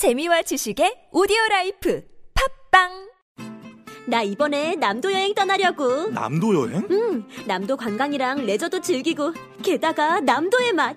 재미와 지식의 오디오 라이프 팟빵 나 이번에 남도 여행 떠나려고. 남도 여행? 응, 남도 관광이랑 레저도 즐기고, 게다가 남도의 맛.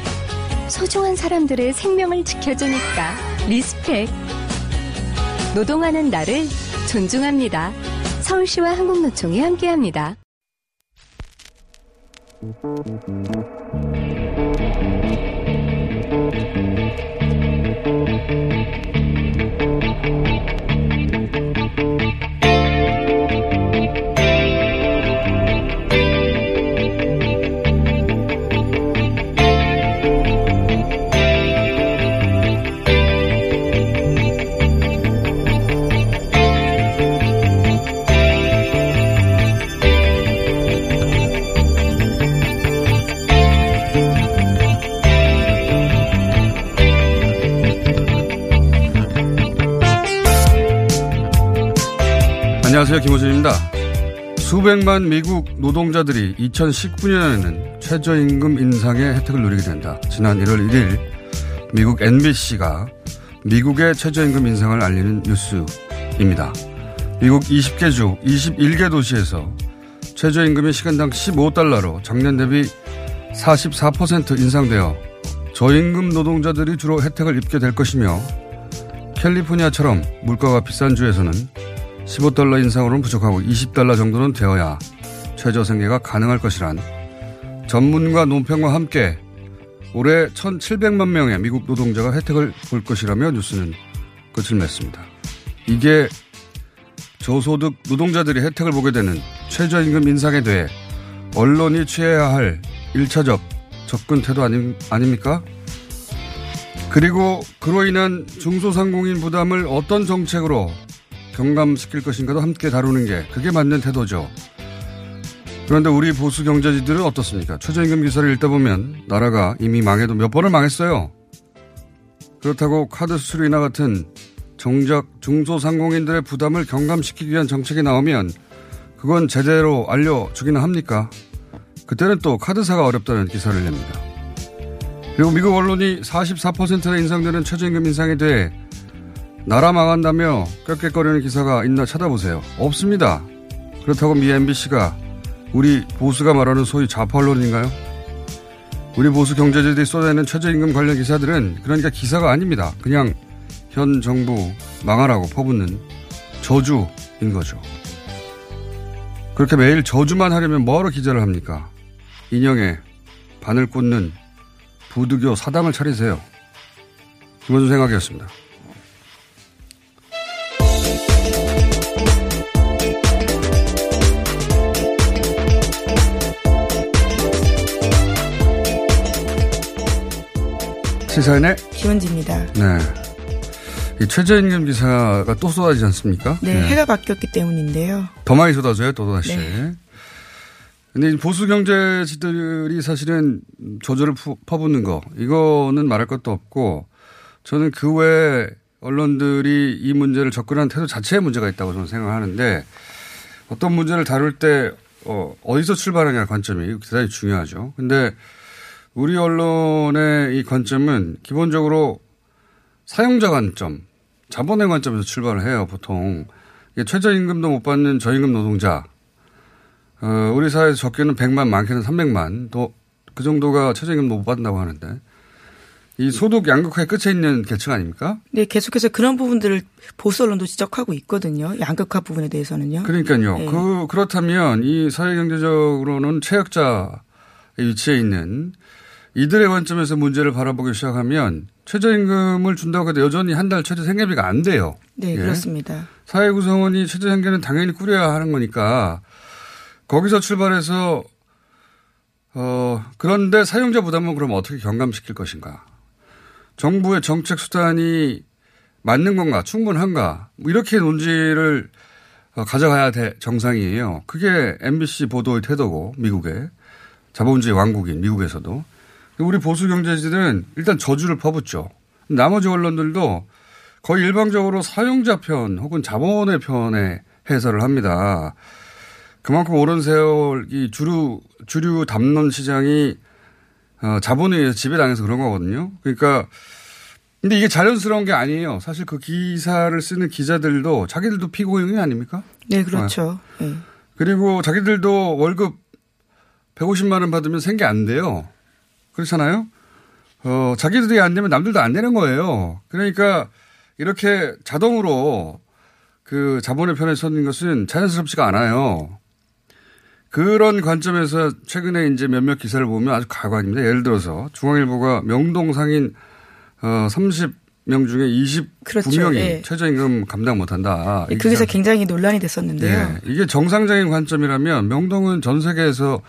소중한 사람들의 생명을 지켜주니까 respect. 노동하는 나를 존중합니다. 서울시와 한국노총이 함께합니다. 안녕하세요. 김호준입니다. 수백만 미국 노동자들이 2019년에는 최저임금 인상의 혜택을 누리게 된다. 지난 1월 1일 미국 NBC가 미국의 최저임금 인상을 알리는 뉴스입니다. 미국 20개 주 21개 도시에서 최저임금이 시간당 15달러로 작년 대비 44% 인상되어 저임금 노동자들이 주로 혜택을 입게 될 것이며 캘리포니아처럼 물가가 비싼 주에서는 15달러 인상으로는 부족하고 20달러 정도는 되어야 최저 생계가 가능할 것이란 전문가 논평과 함께 올해 1,700만 명의 미국 노동자가 혜택을 볼 것이라며 뉴스는 끝을 맺습니다. 이게 저소득 노동자들이 혜택을 보게 되는 최저임금 인상에 대해 언론이 취해야 할 1차적 접근 태도 아니, 아닙니까? 그리고 그로 인한 중소상공인 부담을 어떤 정책으로 경감시킬 것인가도 함께 다루는 게 그게 맞는 태도죠. 그런데 우리 보수 경제지들은 어떻습니까? 최저임금 기사를 읽다 보면 나라가 이미 망해도 몇 번을 망했어요. 그렇다고 카드 수수료 인하 같은 정작 중소상공인들의 부담을 경감시키기 위한 정책이 나오면 그건 제대로 알려주기는 합니까? 그때는 또 카드사가 어렵다는 기사를 냅니다. 그리고 미국 언론이 44%나 인상되는 최저임금 인상에 대해 나라 망한다며 꾀꾀거리는 기사가 있나 찾아보세요. 없습니다. 그렇다고 미 MBC가 우리 보수가 말하는 소위 좌파 언론인가요? 우리 보수 경제지들이 쏟아내는 최저임금 관련 기사들은 그러니까 기사가 아닙니다. 그냥 현 정부 망하라고 퍼붓는 저주인 거죠. 그렇게 매일 저주만 하려면 뭐하러 기자를 합니까? 인형에 바늘 꽂는 부두교 사당을 차리세요. 김원준 생각이었습니다. 시사인의 김은지입니다. 네. 이 최저임금 기사가 또 쏟아지지 않습니까? 네, 해가 바뀌었기 때문인데요. 더 많이 쏟아져요, 또다시. 네. 근데 이 보수 경제지들이 사실은 푸- 퍼붓는 거, 이거는 말할 것도 없고, 저는 그 외에 언론들이 이 문제를 접근하는 태도 자체에 문제가 있다고 저는 생각하는데, 어떤 문제를 다룰 때 어, 어디서 출발하냐 관점이 대단히 중요하죠. 근데 우리 언론의 이 관점은 기본적으로 사용자 관점, 자본의 관점에서 출발을 해요, 보통. 최저임금도 못 받는 저임금 노동자. 어, 우리 사회에서 적게는 100만, 많게는 300만. 또 그 정도가 최저임금 못 받는다고 하는데. 이 소득 양극화의 끝에 있는 계층 아닙니까? 네, 계속해서 그런 부분들을 보수 언론도 지적하고 있거든요. 양극화 부분에 대해서는요. 그러니까요. 네. 그, 그렇다면 이 사회 경제적으로는 최약자의 위치에 있는 이들의 관점에서 문제를 바라보기 시작하면 최저임금을 준다고 해도 여전히 한 달 최저 생계비가 안 돼요. 네, 예. 그렇습니다. 사회 구성원이 최저 생계는 당연히 꾸려야 하는 거니까 거기서 출발해서 어 그런데 사용자 부담은 그럼 어떻게 경감시킬 것인가? 정부의 정책 수단이 맞는 건가, 충분한가? 뭐 이렇게 논지를 어, 가져가야 돼 정상이에요. 그게 MBC 보도의 태도고 미국의 자본주의 왕국인 미국에서도 우리 보수 경제지들은 일단 저주를 퍼붓죠. 나머지 언론들도 거의 일방적으로 사용자 편 혹은 자본의 편에 해설을 합니다. 그만큼 오랜 세월 이 주류 주류 담론 시장이 어, 자본에 의해서 지배당해서 그런 거거든요. 그러니까 근데 이게 자연스러운 게 아니에요. 사실 그 기사를 쓰는 기자들도 자기들도 피고인이 아닙니까? 네, 그렇죠. 네. 그리고 자기들도 월급 150만 원 받으면 생계 안 돼요. 그렇잖아요? 어, 자기들이 안 되면 남들도 안 되는 거예요. 그러니까 이렇게 자동으로 그 자본의 편에 서는 것은 자연스럽지가 않아요. 그런 관점에서 최근에 이제 몇몇 기사를 보면 아주 가관입니다. 예를 들어서 중앙일보가 명동 상인 어, 30명 중에 29명이 그렇죠. 예. 최저임금 감당 못한다. 네, 이 거기서 기사- 굉장히 논란이 됐었는데요. 예. 이게 정상적인 관점이라면 명동은 전 세계에서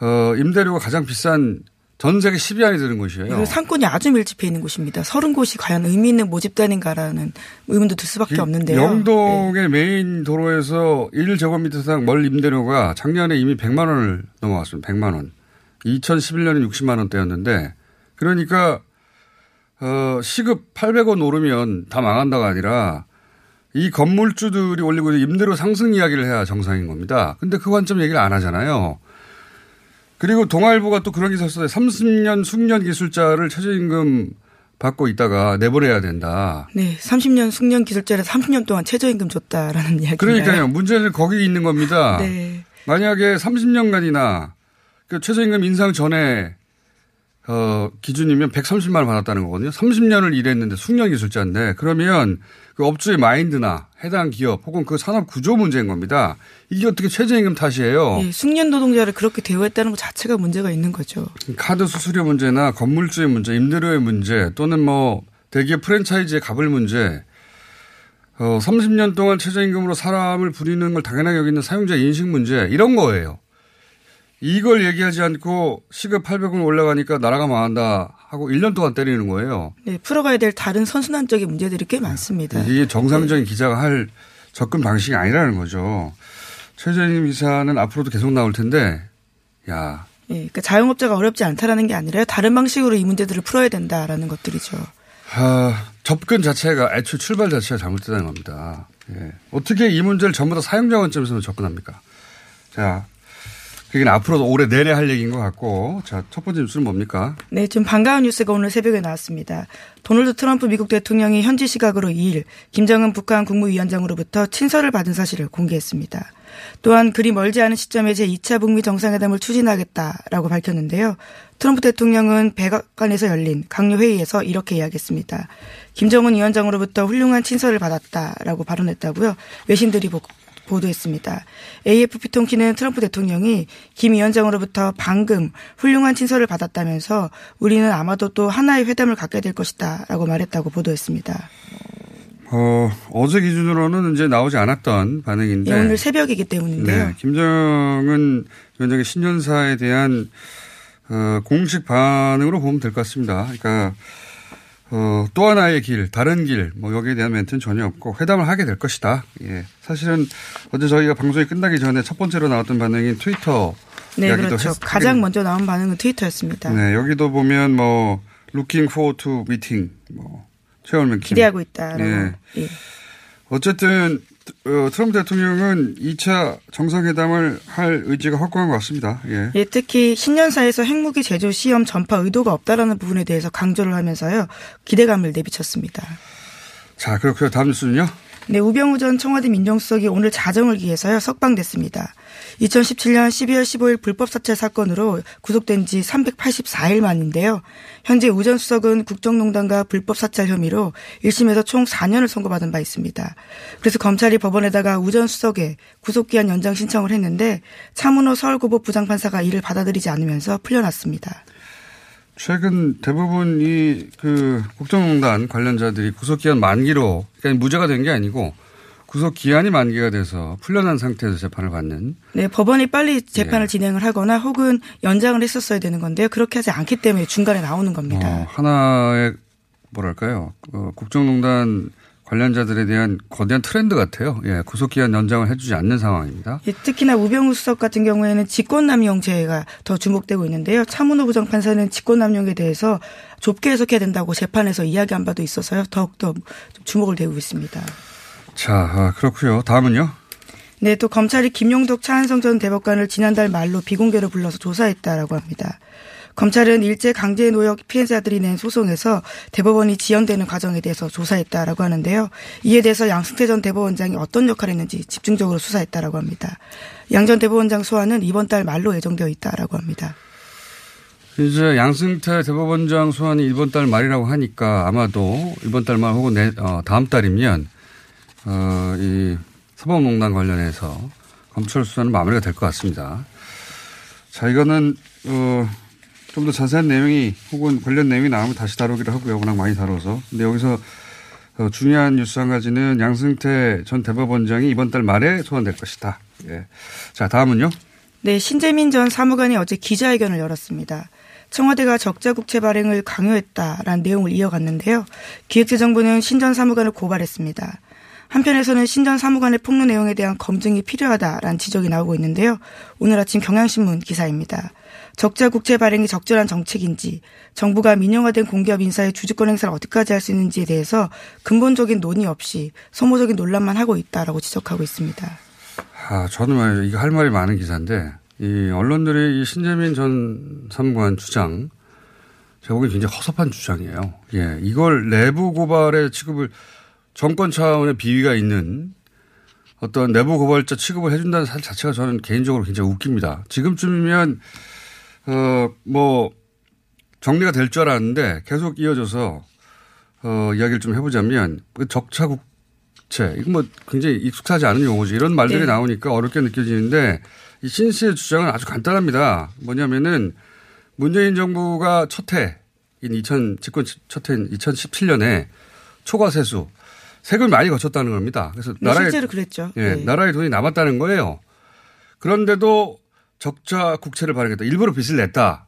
어, 임대료가 가장 비싼 전 세계 10위 안에 드는 곳이에요. 상권이 아주 밀집해 있는 곳입니다. 서른 곳이 과연 의미 있는 모집단인가라는 의문도 들 수밖에 없는데요. 영동의 메인 도로에서 1제곱미터당 월 임대료가 작년에 이미 100만 원을 넘어갔습니다. 100만 원. 2011년에 60만 원대였는데 그러니까 어, 시급 800원 오르면 다 망한다가 아니라 이 건물주들이 올리고 있는 임대료 상승 이야기를 해야 정상인 겁니다. 근데 그 관점 얘기를 안 하잖아요. 그리고 동아일보가 또 그런 기사 썼어요. 30년 숙련 기술자를 최저임금 받고 있다가 내보내야 된다. 네, 30년 숙련 기술자라서 30년 동안 최저임금 줬다라는 이야기인가요? 그러니까요. 문제는 거기 있는 겁니다. 네. 만약에 30년간이나 그 최저임금 인상 전에 어, 기준이면 130만 원 받았다는 거거든요. 30년을 일했는데 숙련 기술자인데 그러면 그 업주의 마인드나 해당 기업 혹은 그 산업 구조 문제인 겁니다. 이게 어떻게 최저임금 탓이에요. 예, 숙련 노동자를 그렇게 대우했다는 것 자체가 문제가 있는 거죠. 카드 수수료 문제나 건물주의 문제, 임대료의 문제 또는 뭐 대기업 프랜차이즈의 갑을 문제 어, 30년 동안 최저임금으로 사람을 부리는 걸 당연하게 여기는 사용자 인식 문제 이런 거예요. 이걸 얘기하지 않고 시급 800원 올라가니까 나라가 망한다 하고 1년 동안 때리는 거예요. 네, 풀어가야 될 다른 선순환적인 문제들이 꽤 많습니다. 이게 정상적인 기자가 할 접근 방식이 아니라는 거죠. 최저임금 기사는 앞으로도 계속 나올 텐데, 야, 예, 그러니까 자영업자가 어렵지 않다라는 게 아니라 다른 방식으로 이 문제들을 풀어야 된다라는 것들이죠. 아, 접근 자체가 애초 출발 자체가 잘못됐다는 겁니다. 예. 어떻게 이 문제를 전부 다 사용자 관점에서 접근합니까? 자, 그게 앞으로도 올해 내내 할 얘기인 것 같고, 자, 첫 번째 뉴스는 뭡니까? 네, 좀 반가운 뉴스가 오늘 새벽에 나왔습니다. 도널드 트럼프 미국 대통령이 현지 시각으로 2일 김정은 북한 국무위원장으로부터 친서를 받은 사실을 공개했습니다. 또한 그리 멀지 않은 시점에 제2차 북미 정상회담을 추진하겠다라고 밝혔는데요. 트럼프 대통령은 백악관에서 열린 강요 회의에서 이렇게 이야기했습니다. 김정은 위원장으로부터 훌륭한 친서를 받았다라고 발언했다고요. 외신들이 보, 보도했습니다. AFP 통키는 트럼프 대통령이 김 위원장으로부터 방금 훌륭한 친서를 받았다면서 우리는 아마도 또 하나의 회담을 갖게 될 것이다 라고 말했다고 보도했습니다. 어, 어제 기준으로는 이제 나오지 않았던 반응인데. 예, 오늘 새벽이기 때문인데요. 네, 김정은 위원장의 신년사에 대한 어, 공식 반응으로 보면 될 것 같습니다. 그러니까 어, 또 하나의 길, 다른 길, 뭐 여기에 대한 멘트는 전혀 없고 회담을 하게 될 것이다. 예. 사실은 어제 저희가 방송이 끝나기 전에 첫 번째로 나왔던 반응이 트위터 네, 그렇죠. 했- 가장 먼저 나온 반응은 트위터였습니다. 네, 여기도 보면 뭐 looking forward to meeting, 뭐 최월명 김. 기대하고 있다라고. 예. 예. 어쨌든 어, 트럼프 대통령은 2차 정상회담을 할 의지가 확고한 것 같습니다. 예. 예, 특히 신년사에서 핵무기 제조 시험 전파 의도가 없다라는 부분에 대해서 강조를 하면서요. 기대감을 내비쳤습니다. 자, 그렇고요. 다음 뉴스는요. 네, 우병우 전 청와대 민정수석이 오늘 자정을 기해서요 석방됐습니다. 2017년 12월 15일 불법 사찰 사건으로 구속된 지 384일 만인데요. 현재 우 전 수석은 국정농단과 불법 사찰 혐의로 1심에서 총 4년을 선고받은 바 있습니다. 그래서 검찰이 법원에다가 우 전 수석의 구속기한 연장 신청을 했는데 차문호 서울고법 부장판사가 이를 받아들이지 않으면서 풀려났습니다. 최근 대부분 이 그 국정농단 관련자들이 구속기한 만기로 그러니까 무죄가 된 게 아니고 구속 기한이 만기가 돼서 풀려난 상태에서 재판을 받는. 네, 법원이 빨리 재판을 예. 진행을 하거나 혹은 연장을 했었어야 되는 건데요. 그렇게 하지 않기 때문에 중간에 나오는 겁니다. 어, 하나의 뭐랄까요 어, 국정농단 관련자들에 대한 거대한 트렌드 같아요. 예, 구속 기한 연장을 해주지 않는 상황입니다. 예, 특히나 우병우 수석 같은 경우에는 직권남용죄가 더 주목되고 있는데요. 차문호 부장판사는 직권남용에 대해서 좁게 해석해야 된다고 재판에서 이야기한 바도 있어서요. 더욱더 좀 주목을 대고 있습니다. 자, 아, 그렇고요. 다음은요. 네, 또 검찰이 김용덕 차한성 전 대법관을 지난달 말로 비공개로 불러서 조사했다라고 합니다. 검찰은 일제 강제 노역 피해자들이 낸 소송에서 대법원이 지연되는 과정에 대해서 조사했다라고 하는데요. 이에 대해서 양승태 전 대법원장이 어떤 역할을 했는지 집중적으로 수사했다라고 합니다. 양 전 대법원장 소환은 이번 달 말로 예정되어 있다라고 합니다. 이제 양승태 대법원장 소환이 이번 달 말이라고 하니까 아마도 이번 달 말 혹은 내, 어, 다음 달이면 어, 이 서방농단 관련해서 검찰 수사는 마무리가 될 것 같습니다. 자, 이거는 어, 좀 더 자세한 내용이 혹은 관련 내용이 나오면 다시 다루기로 하고요. 워낙 많이 다뤄서. 근데 여기서 어, 중요한 뉴스 한 가지는 양승태 전 대법원장이 이번 달 말에 소환될 것이다. 예. 자, 다음은요. 네, 신재민 전 사무관이 어제 기자회견을 열었습니다. 청와대가 적자 국채 발행을 강요했다라는 내용을 이어갔는데요. 기획재정부는 신 전 사무관을 고발했습니다. 한편에서는 신전 사무관의 폭로 내용에 대한 검증이 필요하다라는 지적이 나오고 있는데요. 오늘 아침 경향신문 기사입니다. 적자 국채 발행이 적절한 정책인지, 정부가 민영화된 공기업 인사의 주주권 행사를 어디까지 할 수 있는지에 대해서 근본적인 논의 없이 소모적인 논란만 하고 있다라고 지적하고 있습니다. 아, 저는. 이거 할 말이 많은 기사인데, 이 언론들이 이 신재민 전 사무관 주장, 제가 보기엔 굉장히 허섭한 주장이에요. 예. 이걸 내부 고발의 취급을 정권 차원의 비위가 있는 어떤 내부 고발자 취급을 해준다는 사실 자체가 저는 개인적으로 굉장히 웃깁니다. 지금쯤이면, 어, 뭐, 정리가 될 줄 알았는데 계속 이어져서, 어, 이야기를 좀 해보자면, 그 적차국 체 이거 뭐 굉장히 익숙하지 않은 용어지. 이런 말들이 네. 나오니까 어렵게 느껴지는데 이신 씨의 주장은 아주 간단합니다. 뭐냐면은 문재인 정부가 첫 해인 2000 집권 첫 해인 2017년에 초과 세수 세금이 많이 거쳤다는 겁니다. 그래서 네, 나라의 실제로 그랬죠. 예, 네. 나라의 돈이 남았다는 거예요. 그런데도 적자 국채를 발행했다. 일부러 빚을 냈다.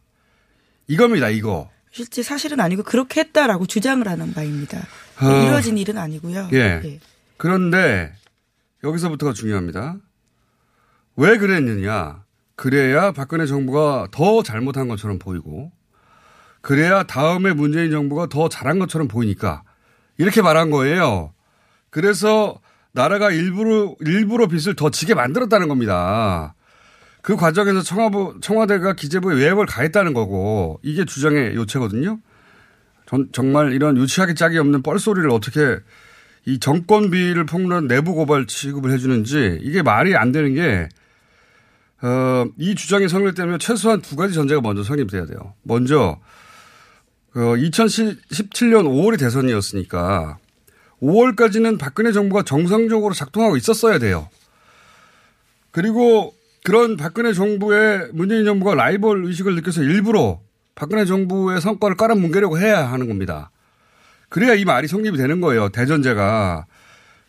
이겁니다. 이거. 실제 사실은 아니고 그렇게 했다라고 주장을 하는 바입니다. 어. 이루어진 일은 아니고요. 예. 예. 그런데 여기서부터가 중요합니다. 왜 그랬느냐. 그래야 박근혜 정부가 더 잘못한 것처럼 보이고 그래야 다음에 문재인 정부가 더 잘한 것처럼 보이니까 이렇게 말한 거예요. 그래서 나라가 일부러 일부러 빚을 더 지게 만들었다는 겁니다. 그 과정에서 청와부, 청와대가 기재부에 외압을 가했다는 거고 이게 주장의 요체거든요. 전, 정말 이런 유치하게 짝이 없는 뻘소리를 어떻게 이 정권비를 폭로한 내부 고발 취급을 해주는지 이게 말이 안 되는 게, 어, 이 주장이 성립되면 최소한 두 가지 전제가 먼저 성립돼야 돼요. 먼저, 어, 2017년 5월이 대선이었으니까 5월까지는 박근혜 정부가 정상적으로 작동하고 있었어야 돼요. 그리고 그런 박근혜 정부의 문재인 정부가 라이벌 의식을 느껴서 일부러 박근혜 정부의 성과를 깔아뭉개려고 해야 하는 겁니다. 그래야 이 말이 성립이 되는 거예요. 대전제가.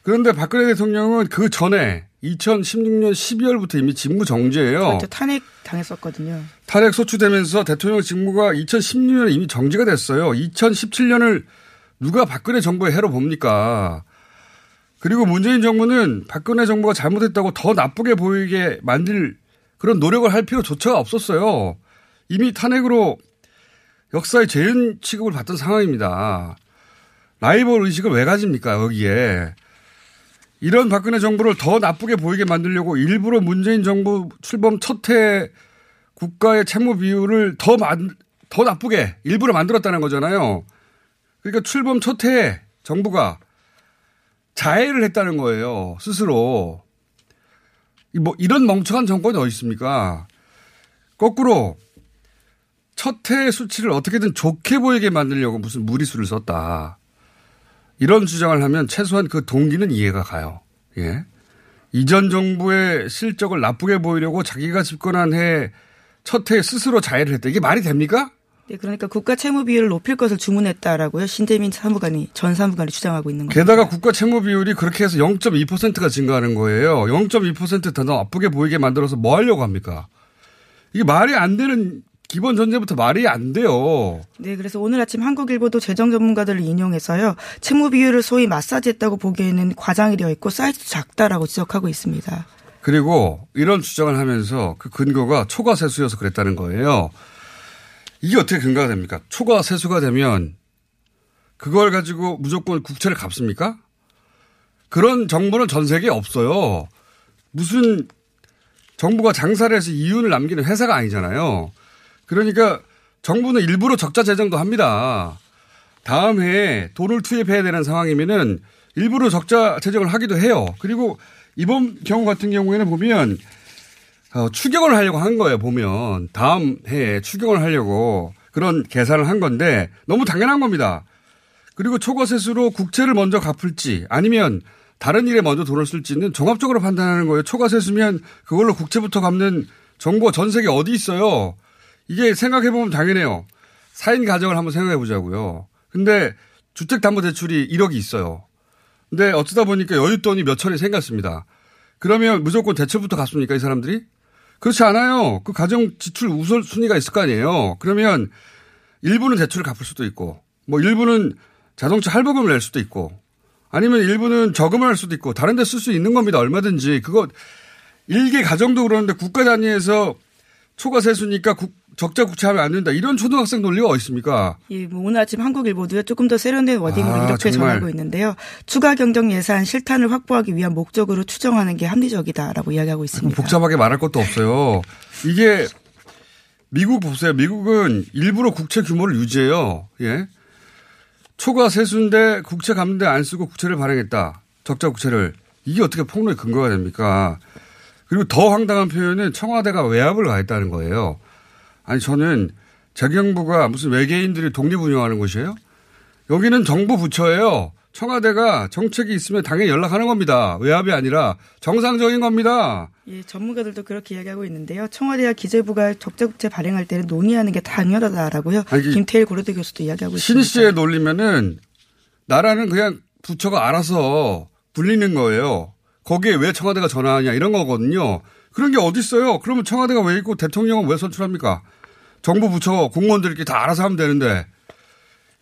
그런데 박근혜 대통령은 그 전에 2016년 12월부터 이미 직무 정지예요. 탄핵 당했었거든요. 탄핵 소추되면서 대통령 직무가 2016년에 이미 정지가 됐어요. 2017년을 누가 박근혜 정부의 해로 봅니까? 그리고 문재인 정부는 박근혜 정부가 잘못했다고 더 나쁘게 보이게 만들 그런 노력을 할 필요조차가 없었어요. 이미 탄핵으로 역사의 재현 취급을 받던 상황입니다. 라이벌 의식을 왜 가집니까, 여기에. 이런 박근혜 정부를 더 나쁘게 보이게 만들려고 일부러 문재인 정부 출범 첫 해 국가의 채무 비율을 더, 만, 더 나쁘게 일부러 만들었다는 거잖아요. 그러니까 출범 첫 해에 정부가 자해를 했다는 거예요. 스스로. 뭐 이런 멍청한 정권이 어디 있습니까? 거꾸로 첫해 수치를 어떻게든 좋게 보이게 만들려고 무슨 무리수를 썼다. 이런 주장을 하면 최소한 그 동기는 이해가 가요. 예. 이전 정부의 실적을 나쁘게 보이려고 자기가 집권한 해 첫해 스스로 자해를 했다. 이게 말이 됩니까? 네, 그러니까 국가 채무 비율을 높일 것을 주문했다라고요. 신재민 사무관이 전 사무관이 주장하고 있는 겁니다. 게다가 국가 채무 비율이 그렇게 해서 0.2%가 증가하는 거예요. 0.2%더 나쁘게 보이게 만들어서 뭐 하려고 합니까? 이게 말이 안 되는 기본 전제부터 말이 안 돼요. 네, 그래서 오늘 아침 한국일보도 재정 전문가들을 인용해서요. 채무 비율을 소위 마사지했다고 보기에는 과장이 되어 있고 사이즈도 작다라고 지적하고 있습니다. 그리고 이런 주장을 하면서 그 근거가 초과 세수여서 그랬다는 거예요. 이게 어떻게 근거가 됩니까? 초과 세수가 되면 그걸 가지고 무조건 국채를 갚습니까? 그런 정보는 전 세계에 없어요. 무슨 정부가 장사를 해서 이윤을 남기는 회사가 아니잖아요. 그러니까 정부는 일부러 적자 재정도 합니다. 다음 해에 돈을 투입해야 되는 상황이면은 일부러 적자 재정을 하기도 해요. 그리고 이번 경우 같은 경우에는 보면 어, 추경을 하려고 한 거예요, 보면. 다음 해에 추경을 하려고 그런 계산을 한 건데 너무 당연한 겁니다. 그리고 초과세수로 국채를 먼저 갚을지 아니면 다른 일에 먼저 돈을 쓸지는 종합적으로 판단하는 거예요. 초과세수면 그걸로 국채부터 갚는 정부가 전 세계 어디 있어요. 이게 생각해보면 당연해요. 4인 가정을 한번 생각해보자고요. 근데 주택담보대출이 1억이 있어요. 근데 어쩌다 보니까 여윳돈이 몇 천이 생겼습니다. 그러면 무조건 대출부터 갚습니까, 이 사람들이? 그렇지 않아요. 그 가정 지출 우선 순위가 있을 거 아니에요. 그러면 일부는 대출을 갚을 수도 있고, 뭐 일부는 자동차 할부금을 낼 수도 있고, 아니면 일부는 저금을 할 수도 있고, 다른 데 쓸 수 있는 겁니다. 얼마든지. 그거 일개 가정도 그러는데 국가 단위에서 초과 세수니까 국, 적자 국채하면 안 된다. 이런 초등학생 논리가 어디 있습니까? 예, 뭐 오늘 아침 한국일보도요 조금 더 세련된 워딩으로 아, 이렇게 정말. 전하고 있는데요. 추가 경정 예산 실탄을 확보하기 위한 목적으로 추정하는 게 합리적이다라고 이야기하고 있습니다. 복잡하게 말할 것도 없어요. 이게 미국 보세요. 미국은 일부러 국채 규모를 유지해요. 예. 초과 세수인데 국채 갚는데 안 쓰고 국채를 발행했다. 적자 국채를. 이게 어떻게 폭로의 근거가 됩니까? 그리고 더 황당한 표현은 청와대가 외압을 가했다는 거예요. 아니 저는 재경부가 무슨 외계인들이 독립 운영하는 곳이에요? 여기는 정부 부처예요. 청와대가 정책이 있으면 당연히 연락하는 겁니다. 외압이 아니라 정상적인 겁니다. 예, 전문가들도 그렇게 이야기하고 있는데요. 청와대와 기재부가 적자국채 발행할 때는 논의하는 게 당연하다라고요. 아니, 그 김태일 고려대 교수도 이야기하고 신 있습니다. 씨의 논리면은 나라는 그냥 부처가 알아서 불리는 거예요. 거기에 왜 청와대가 전화하냐 이런 거거든요. 그런 게 어디 있어요? 그러면 청와대가 왜 있고 대통령은 왜 선출합니까? 정부 부처 공무원들끼리 다 알아서 하면 되는데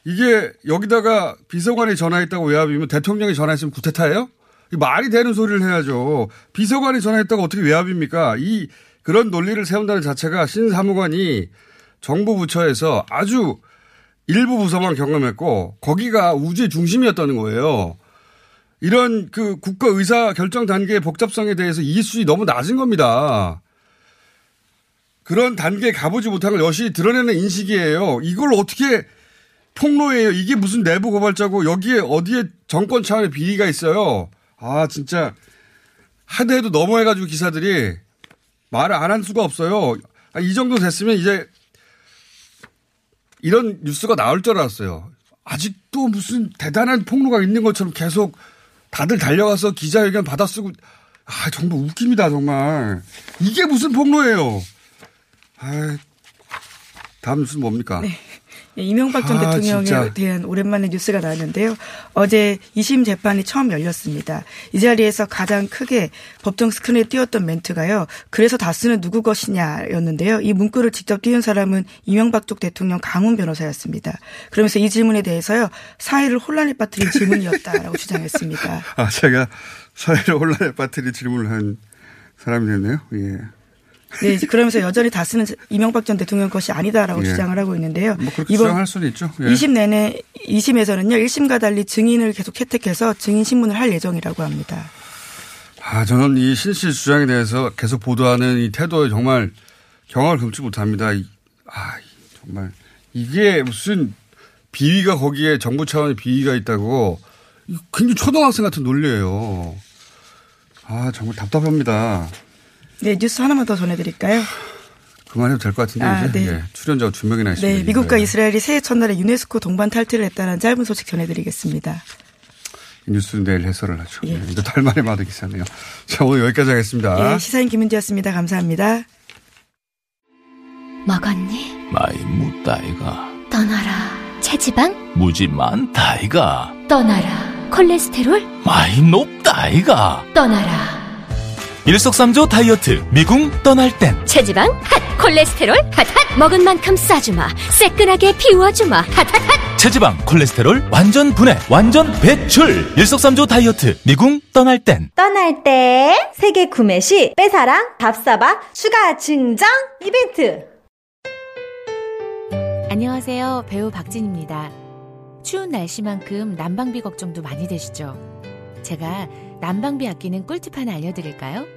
이게 여기다가 비서관이 전화했다고 외압이면 대통령이 전화했으면 구태타예요? 이 말이 되는 소리를 해야죠. 비서관이 전화했다고 어떻게 외압입니까? 이 그런 논리를 세운다는 자체가 신 사무관이 정부 부처에서 아주 일부 부서만 경험했고 거기가 우주의 중심이었다는 거예요. 이런 그 국가 의사 결정 단계의 복잡성에 대해서 이수이 너무 낮은 겁니다. 그런 단계에 가보지 못한 걸 여실히 드러내는 인식이에요. 이걸 어떻게 폭로해요? 이게 무슨 내부 고발자고 여기에 어디에 정권 차원의 비리가 있어요? 아 진짜 하도 해도 너무해가지고 기사들이 말을 안 한 수가 없어요. 아, 이 정도 됐으면 이제 이런 뉴스가 나올 줄 알았어요. 아직도 무슨 대단한 폭로가 있는 것처럼 계속 다들 달려가서 기자회견 받아쓰고 아 정말 웃깁니다 정말 이게 무슨 폭로예요. 아 다음 뉴스는 뭡니까? 예, 이명박 전 아, 대통령에 진짜. 대한 오랜만에 뉴스가 나왔는데요. 어제 2심 재판이 처음 열렸습니다. 이 자리에서 가장 크게 법정 스크린에 띄웠던 멘트가요. 그래서 다스는 누구 것이냐였는데요. 이 문구를 직접 띄운 사람은 이명박 쪽 대통령 강훈 변호사였습니다. 그러면서 이 질문에 대해서요. 사회를 혼란에 빠뜨린 질문이었다라고 주장했습니다. 아 제가 사회를 혼란에 빠뜨릴 질문을 한 사람이 됐네요. 예. 네, 이제 그러면서 여전히 다스는 이명박 전 대통령 것이 아니다라고 예. 주장을 하고 있는데요. 뭐 그렇게 주장할 수는 있죠. 예. 2심 내내 2심에서는요. 1심과 달리 증인을 계속 채택해서 증인 신문을 할 예정이라고 합니다. 아, 저는 이 신씨 주장에 대해서 계속 보도하는 이 태도에 정말 경악을 금치 못합니다. 이, 아, 정말 이게 무슨 비위가 거기에 정부 차원의 비위가 있다고 굉장히 초등학생 같은 논리예요. 아, 정말 답답합니다. 네, 뉴스 하나만 더 전해드릴까요? 그만해도 될 것 같은데 아, 이제 네. 예, 출연자가 두 명이나 있습니다. 네, 미국과 네. 이스라엘이 새해 첫날에 유네스코 동반 탈퇴를 했다는 짧은 소식 전해드리겠습니다. 이 뉴스는 내일 해설을 하죠. 예. 예. 이제 달만에 마드 기사네요. 자, 오늘 여기까지 하겠습니다. 예, 시사인 김은지였습니다. 감사합니다. 먹었니? 마이 무다이가 떠나라. 체지방? 무지 많다이가 떠나라. 콜레스테롤? 마이 높다이가 떠나라. 일석삼조 다이어트 미궁 떠날 땐 체지방? 핫! 콜레스테롤? 핫핫! 먹은 만큼 싸주마. 새끈하게 비워주마. 핫핫핫! 체지방 콜레스테롤 완전 분해 완전 배출 일석삼조 다이어트 미궁 떠날 땐 떠날 때 세계 구매 시 빼사랑 밥사바 추가 증정 이벤트 안녕하세요. 배우 박진입니다. 추운 날씨만큼 난방비 걱정도 많이 되시죠? 제가 난방비 아끼는 꿀팁 하나 알려드릴까요?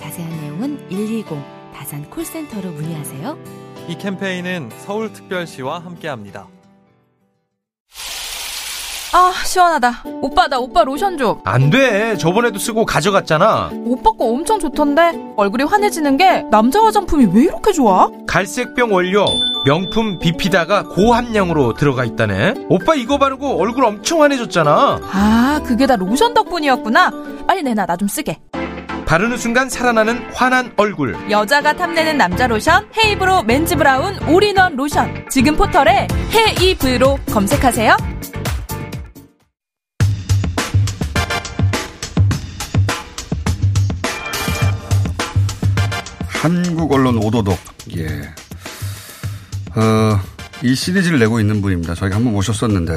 자세한 내용은 120 다산 콜센터로 문의하세요. 이 캠페인은 서울특별시와 함께합니다. 아, 시원하다. 오빠, 나 오빠 로션 좀. 안 돼. 저번에도 쓰고 가져갔잖아. 오빠 거 엄청 좋던데? 얼굴이 환해지는 게 남자 화장품이 왜 이렇게 좋아? 갈색병 원료, 명품 비피다가 고함량으로 들어가 있다네. 오빠 이거 바르고 얼굴 엄청 환해졌잖아. 아, 그게 다 로션 덕분이었구나. 빨리 내놔, 나 좀 쓰게. 바르는 순간 살아나는 환한 얼굴. 여자가 탐내는 남자 로션, 헤이브로 맨즈 브라운 올인원 로션. 지금 포털에 헤이브로 검색하세요. 한국 언론 오도독. 예. 어, 이 시리즈를 내고 있는 분입니다. 저희가 한번 모셨었는데,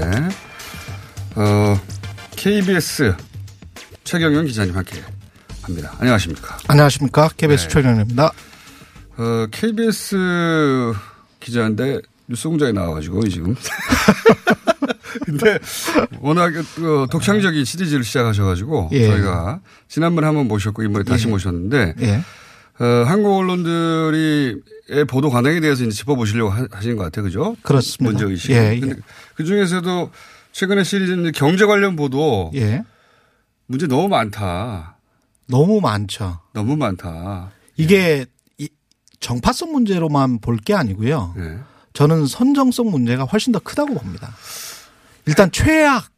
어, KBS 최경영 기자님 함께 합니다. 안녕하십니까. 안녕하십니까. KBS 네. 최경영입니다. 어, KBS 기자인데 뉴스 공장에 나와가지고 지금. 근데 워낙 그 독창적인 시리즈를 시작하셔가지고 예. 저희가 지난번에 한번 모셨고 이번에 다시 예. 모셨는데 예. 어, 한국 언론들이 의 보도 관행에 대해서 이제 짚어보시려고 하- 하시는 것 같아요. 그죠? 그렇습니다. 문제의식. 예, 예. 근데 그 중에서도 최근에 시리즈는 경제 관련 보도 예. 문제 너무 많다. 너무 많죠. 너무 많다. 이게 이 정파성 문제로만 볼 게 아니고요. 예. 저는 선정성 문제가 훨씬 더 크다고 봅니다. 일단 최악,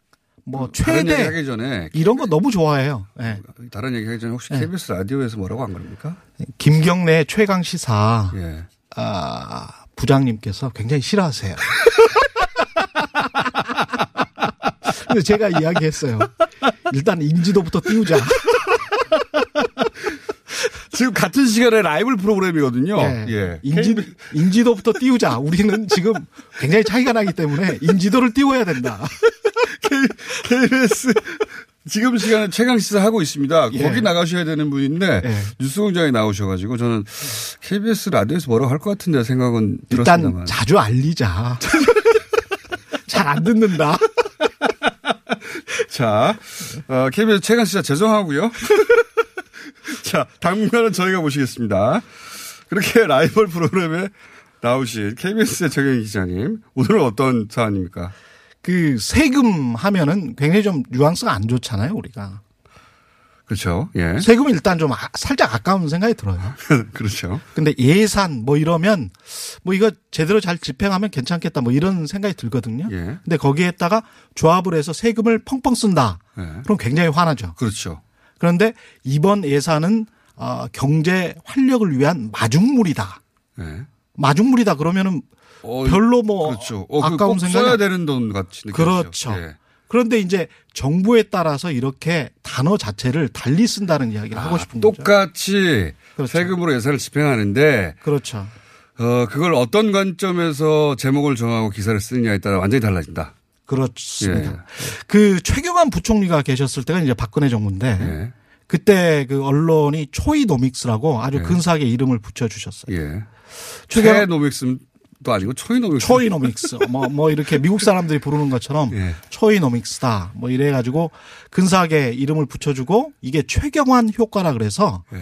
뭐 얘기 최대 하기 전에 이런 거 너무 좋아해요. 예. 다른 얘기 하기 전에 혹시 예. KBS 라디오에서 뭐라고 안 그럽니까? 김경래 최강 시사 예. 아, 부장님께서 굉장히 싫어하세요. 근데 제가 이야기했어요. 일단 인지도부터 띄우자. 지금 같은 시간에 라이브 프로그램이거든요. 예. 예. 인지, 인지도부터 띄우자. 우리는 지금 굉장히 차이가 나기 때문에 인지도를 띄워야 된다. KBS 지금 시간에 최강 시사 하고 있습니다. 예. 거기 나가셔야 되는 분인데 예. 뉴스공장에 나오셔가지고 저는 KBS 라디오에서 뭐라고 할 것 같은데 생각은 일단 들었습니다만. 자주 알리자. 잘 안 듣는다. 자, 어, KBS 최강 시사 죄송하고요. 자, 당분간은 저희가 모시겠습니다. 그렇게 라이벌 프로그램에 나오신 KBS의 최경 기자님, 오늘은 어떤 사안입니까? 그 세금 하면은 굉장히 좀 뉘앙스가 안 좋잖아요, 우리가. 그렇죠. 예. 세금이 일단 좀 아- 살짝 아까운 생각이 들어요. 그렇죠. 근데 예산 뭐 이러면 뭐 이거 제대로 잘 집행하면 괜찮겠다 뭐 이런 생각이 들거든요. 예. 근데 거기에다가 조합을 해서 세금을 펑펑 쓴다. 예. 그럼 굉장히 화나죠. 그렇죠. 그런데 이번 예산은 어, 경제 활력을 위한 마중물이다. 예. 마중물이다 그러면은 어, 별로 뭐 그렇죠. 어, 그 아까운 꼭 생각이 써야 안- 되는 돈 같이. 그렇죠. 예. 그런데 이제 정부에 따라서 이렇게 단어 자체를 달리 쓴다는 이야기를 하고 싶은 거죠. 똑같이 세금으로 예산을 집행하는데 그렇죠. 어 그걸 어떤 관점에서 제목을 정하고 기사를 쓰느냐에 따라 완전히 달라진다. 그렇습니다. 예. 그 최경환 부총리가 계셨을 때가 이제 박근혜 정부인데 예. 그때 그 언론이 초이노믹스라고 아주 근사하게 이름을 붙여주셨어요. 예. 최경- 최노믹스도 아니고 초이노믹스. 초이노믹스 뭐, 뭐 이렇게 미국 사람들이 부르는 것처럼 예. 초이노믹스다 뭐 이래 가지고 근사하게 이름을 붙여주고 이게 최경환 효과라 그래서 예.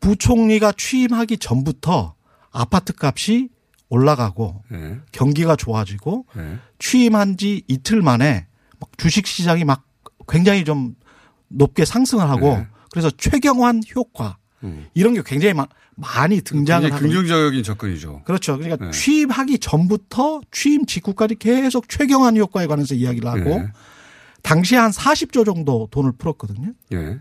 부총리가 취임하기 전부터 아파트 값이 올라가고 예. 경기가 좋아지고 예. 취임한 지 이틀 만에 막 주식 시장이 막 굉장히 좀 높게 상승을 하고 네. 그래서 최경환 효과 이런 게 굉장히 마- 많이 등장을 음. 하고 긍정적인 접근이죠. 그렇죠. 그러니까 네. 취임하기 전부터 취임 직후까지 계속 최경환 효과에 관해서 이야기를 하고 네. 당시에 한 40조 정도 돈을 풀었거든요. 예.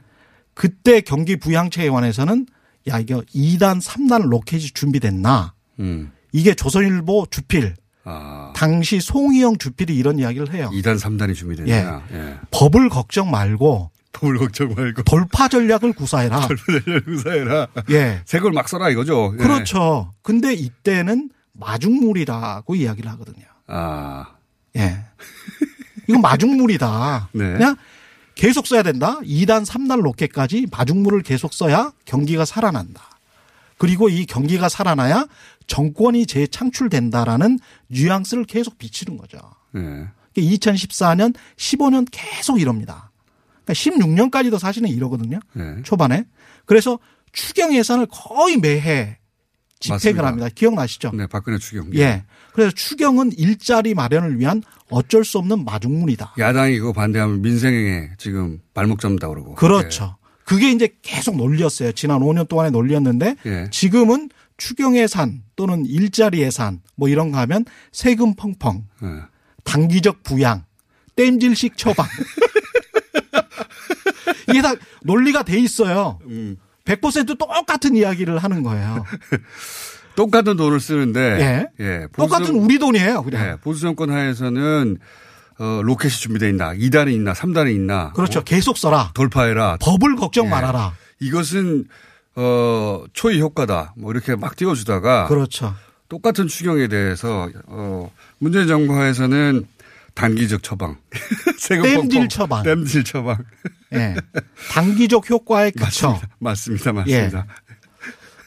그때 경기 부양책에 관해서는 야 이거 2단 3단 로켓이 준비됐나? 음. 이게 조선일보 주필 아. 당시 송희영 주필이 이런 이야기를 해요. 2단 3단이 준비됐냐. 예. 법을 걱정 말고 법을 걱정 말고 돌파 전략을 구사해라. 돌파 구사해라. 예. 색을 막 써라 이거죠. 예. 그렇죠. 근데 이때는 마중물이라고 이야기를 하거든요. 아. 예. 이건 마중물이다. 네. 그냥 계속 써야 된다. 2단, 3단 로켓까지 마중물을 계속 써야 경기가 살아난다. 그리고 이 경기가 살아나야 정권이 재창출된다라는 뉘앙스를 계속 비치는 거죠. 예. 2014년, 15년 계속 이럽니다. 그러니까 16년까지도 사실은 이러거든요. 예. 초반에. 그래서 추경 예산을 거의 매해 집행을. 합니다. 기억나시죠? 네, 박근혜 추경. 예. 그래서 추경은 일자리 마련을 위한 어쩔 수 없는 마중물이다. 야당이 그거 반대하면 민생에 지금 발목 잡는다 그러고. 그렇죠. 그게 이제 계속 논리였어요. 지난 5년 동안의 논리였는데 예. 지금은 추경 예산 또는 일자리 예산 뭐 이런 거 하면 세금 펑펑, 예. 단기적 부양, 땜질식 처방. 이게 다 논리가 돼 있어요. 음. 100% 똑같은 이야기를 하는 거예요. 똑같은 돈을 쓰는데 예. 예, 보수 똑같은 정- 우리 돈이에요. 그냥. 예, 보수 정권 하에서는 어, 로켓이 준비되어 있나, 2단이 있나, 3단이 있나. 그렇죠. 어? 계속 써라. 돌파해라. 법을 걱정 예. 말아라. 이것은 어, 초이 효과다. 뭐 이렇게 막 띄워주다가 그렇죠. 똑같은 추경에 대해서 어, 문재인 정부 하에서는 단기적 처방, 땜질 처방. 땜질 처방. 예. 단기적 효과에 그쳐. 맞습니다, 맞습니다.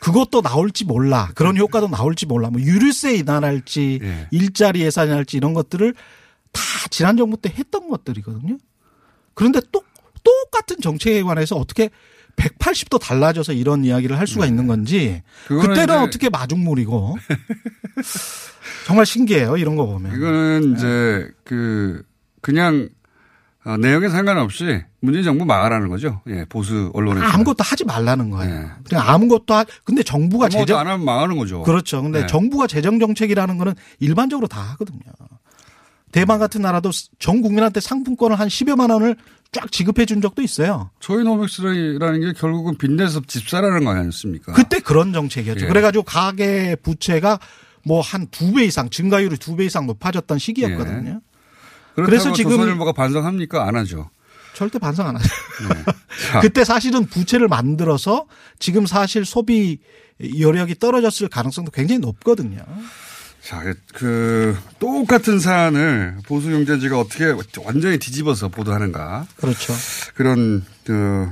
그것도 나올지 몰라. 그런 효과도 나올지 몰라. 뭐 유류세 인하할지 예. 일자리 예산이 할지 이런 것들을 다 지난 정부 때 했던 것들이거든요. 그런데 또 똑같은 정책에 관해서 어떻게 180도 달라져서 이런 이야기를 할 수가 있는 건지 네. 그때는 이제- 어떻게 마중물이고 정말 신기해요. 이런 거 보면. 이거는 이제 그 그냥 어, 내용에 상관없이 문재인 정부 망하라는 거죠. 예, 보수 언론에서. 아무것도 하지 말라는 거예요. 그냥 아무것도 하, 근데 정부가 아무것도 재정 안 하면 망하는 거죠. 그렇죠. 근데 네. 정부가 재정 정책이라는 거는 일반적으로 다 하거든요. 대만 같은 나라도 전 국민한테 상품권을 한 10여만 원을 쫙 지급해 준 적도 있어요. 초이노믹스라는 게 결국은 빚내서 집 사라는 거 아니었습니까? 그때 그런 정책이었죠. 예. 그래가지고 가계 부채가 뭐 한 두 배 이상 증가율이 두 배 이상 높아졌던 시기였거든요. 그렇다고 그래서 지금- 조선일보가 반성합니까? 안 하죠. 절대 반성 안 하죠. 자, 그때 사실은 부채를 만들어서 지금 사실 소비 여력이 떨어졌을 가능성도 굉장히 높거든요. 자, 그 똑같은 사안을 보수 경제지가 어떻게 완전히 뒤집어서 보도하는가? 그렇죠. 그런 그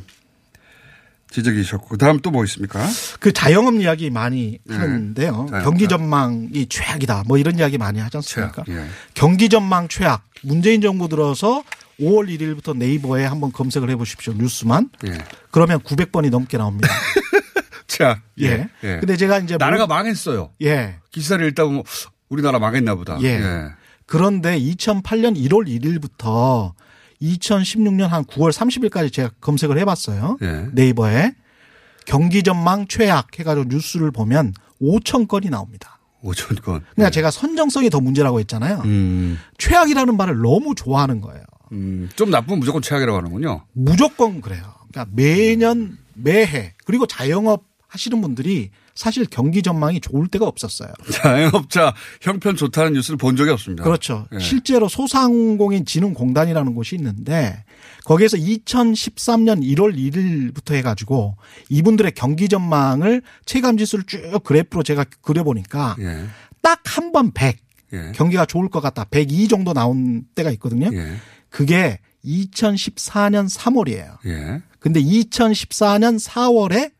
지적이 있었고 그다음 또 뭐 있습니까? 그 자영업 이야기 많이 네. 하는데요. 자영업. 경기 전망이 최악이다. 뭐 이런 이야기 많이 하지 않습니까? 예. 경기 전망 최악. 문재인 정부 들어서 5월 1일부터 네이버에 한번 검색을 해 보십시오. 뉴스만. 예. 그러면 900번이 넘게 나옵니다. 자, 예. 예. 근데 제가 이제 나라가 뭐- 망했어요. 예. 기사를 읽다 보면 우리나라 망했나 보다. 예. 그런데 2008년 1월 1일부터 2016년 한 9월 30일까지 제가 검색을 해봤어요. 예. 네이버에 경기 전망 최악 해가지고 뉴스를 보면 5천 건이 나옵니다. 5천 건. 그러니까 제가 선정성이 더 문제라고 했잖아요. 음, 최악이라는 말을 너무 좋아하는 거예요. 음, 좀 나쁘면 무조건 최악이라고 하는군요. 무조건 그래요. 그러니까 매년 매해 그리고 자영업 하시는 분들이 사실 경기 전망이 좋을 때가 없었어요. 자영업자 형편 좋다는 뉴스를 본 적이 없습니다. 그렇죠. 예. 실제로 소상공인 진흥공단이라는 곳이 있는데 거기에서 2013년 1월 1일부터 해가지고 이분들의 경기 전망을 체감 지수를 쭉 그래프로 제가 그려보니까 예. 딱한 번 100 예. 경기가 좋을 것 같다. 102 정도 나온 때가 있거든요. 예. 그게 2014년 3월이에요. 예. 근데 2014년 4월에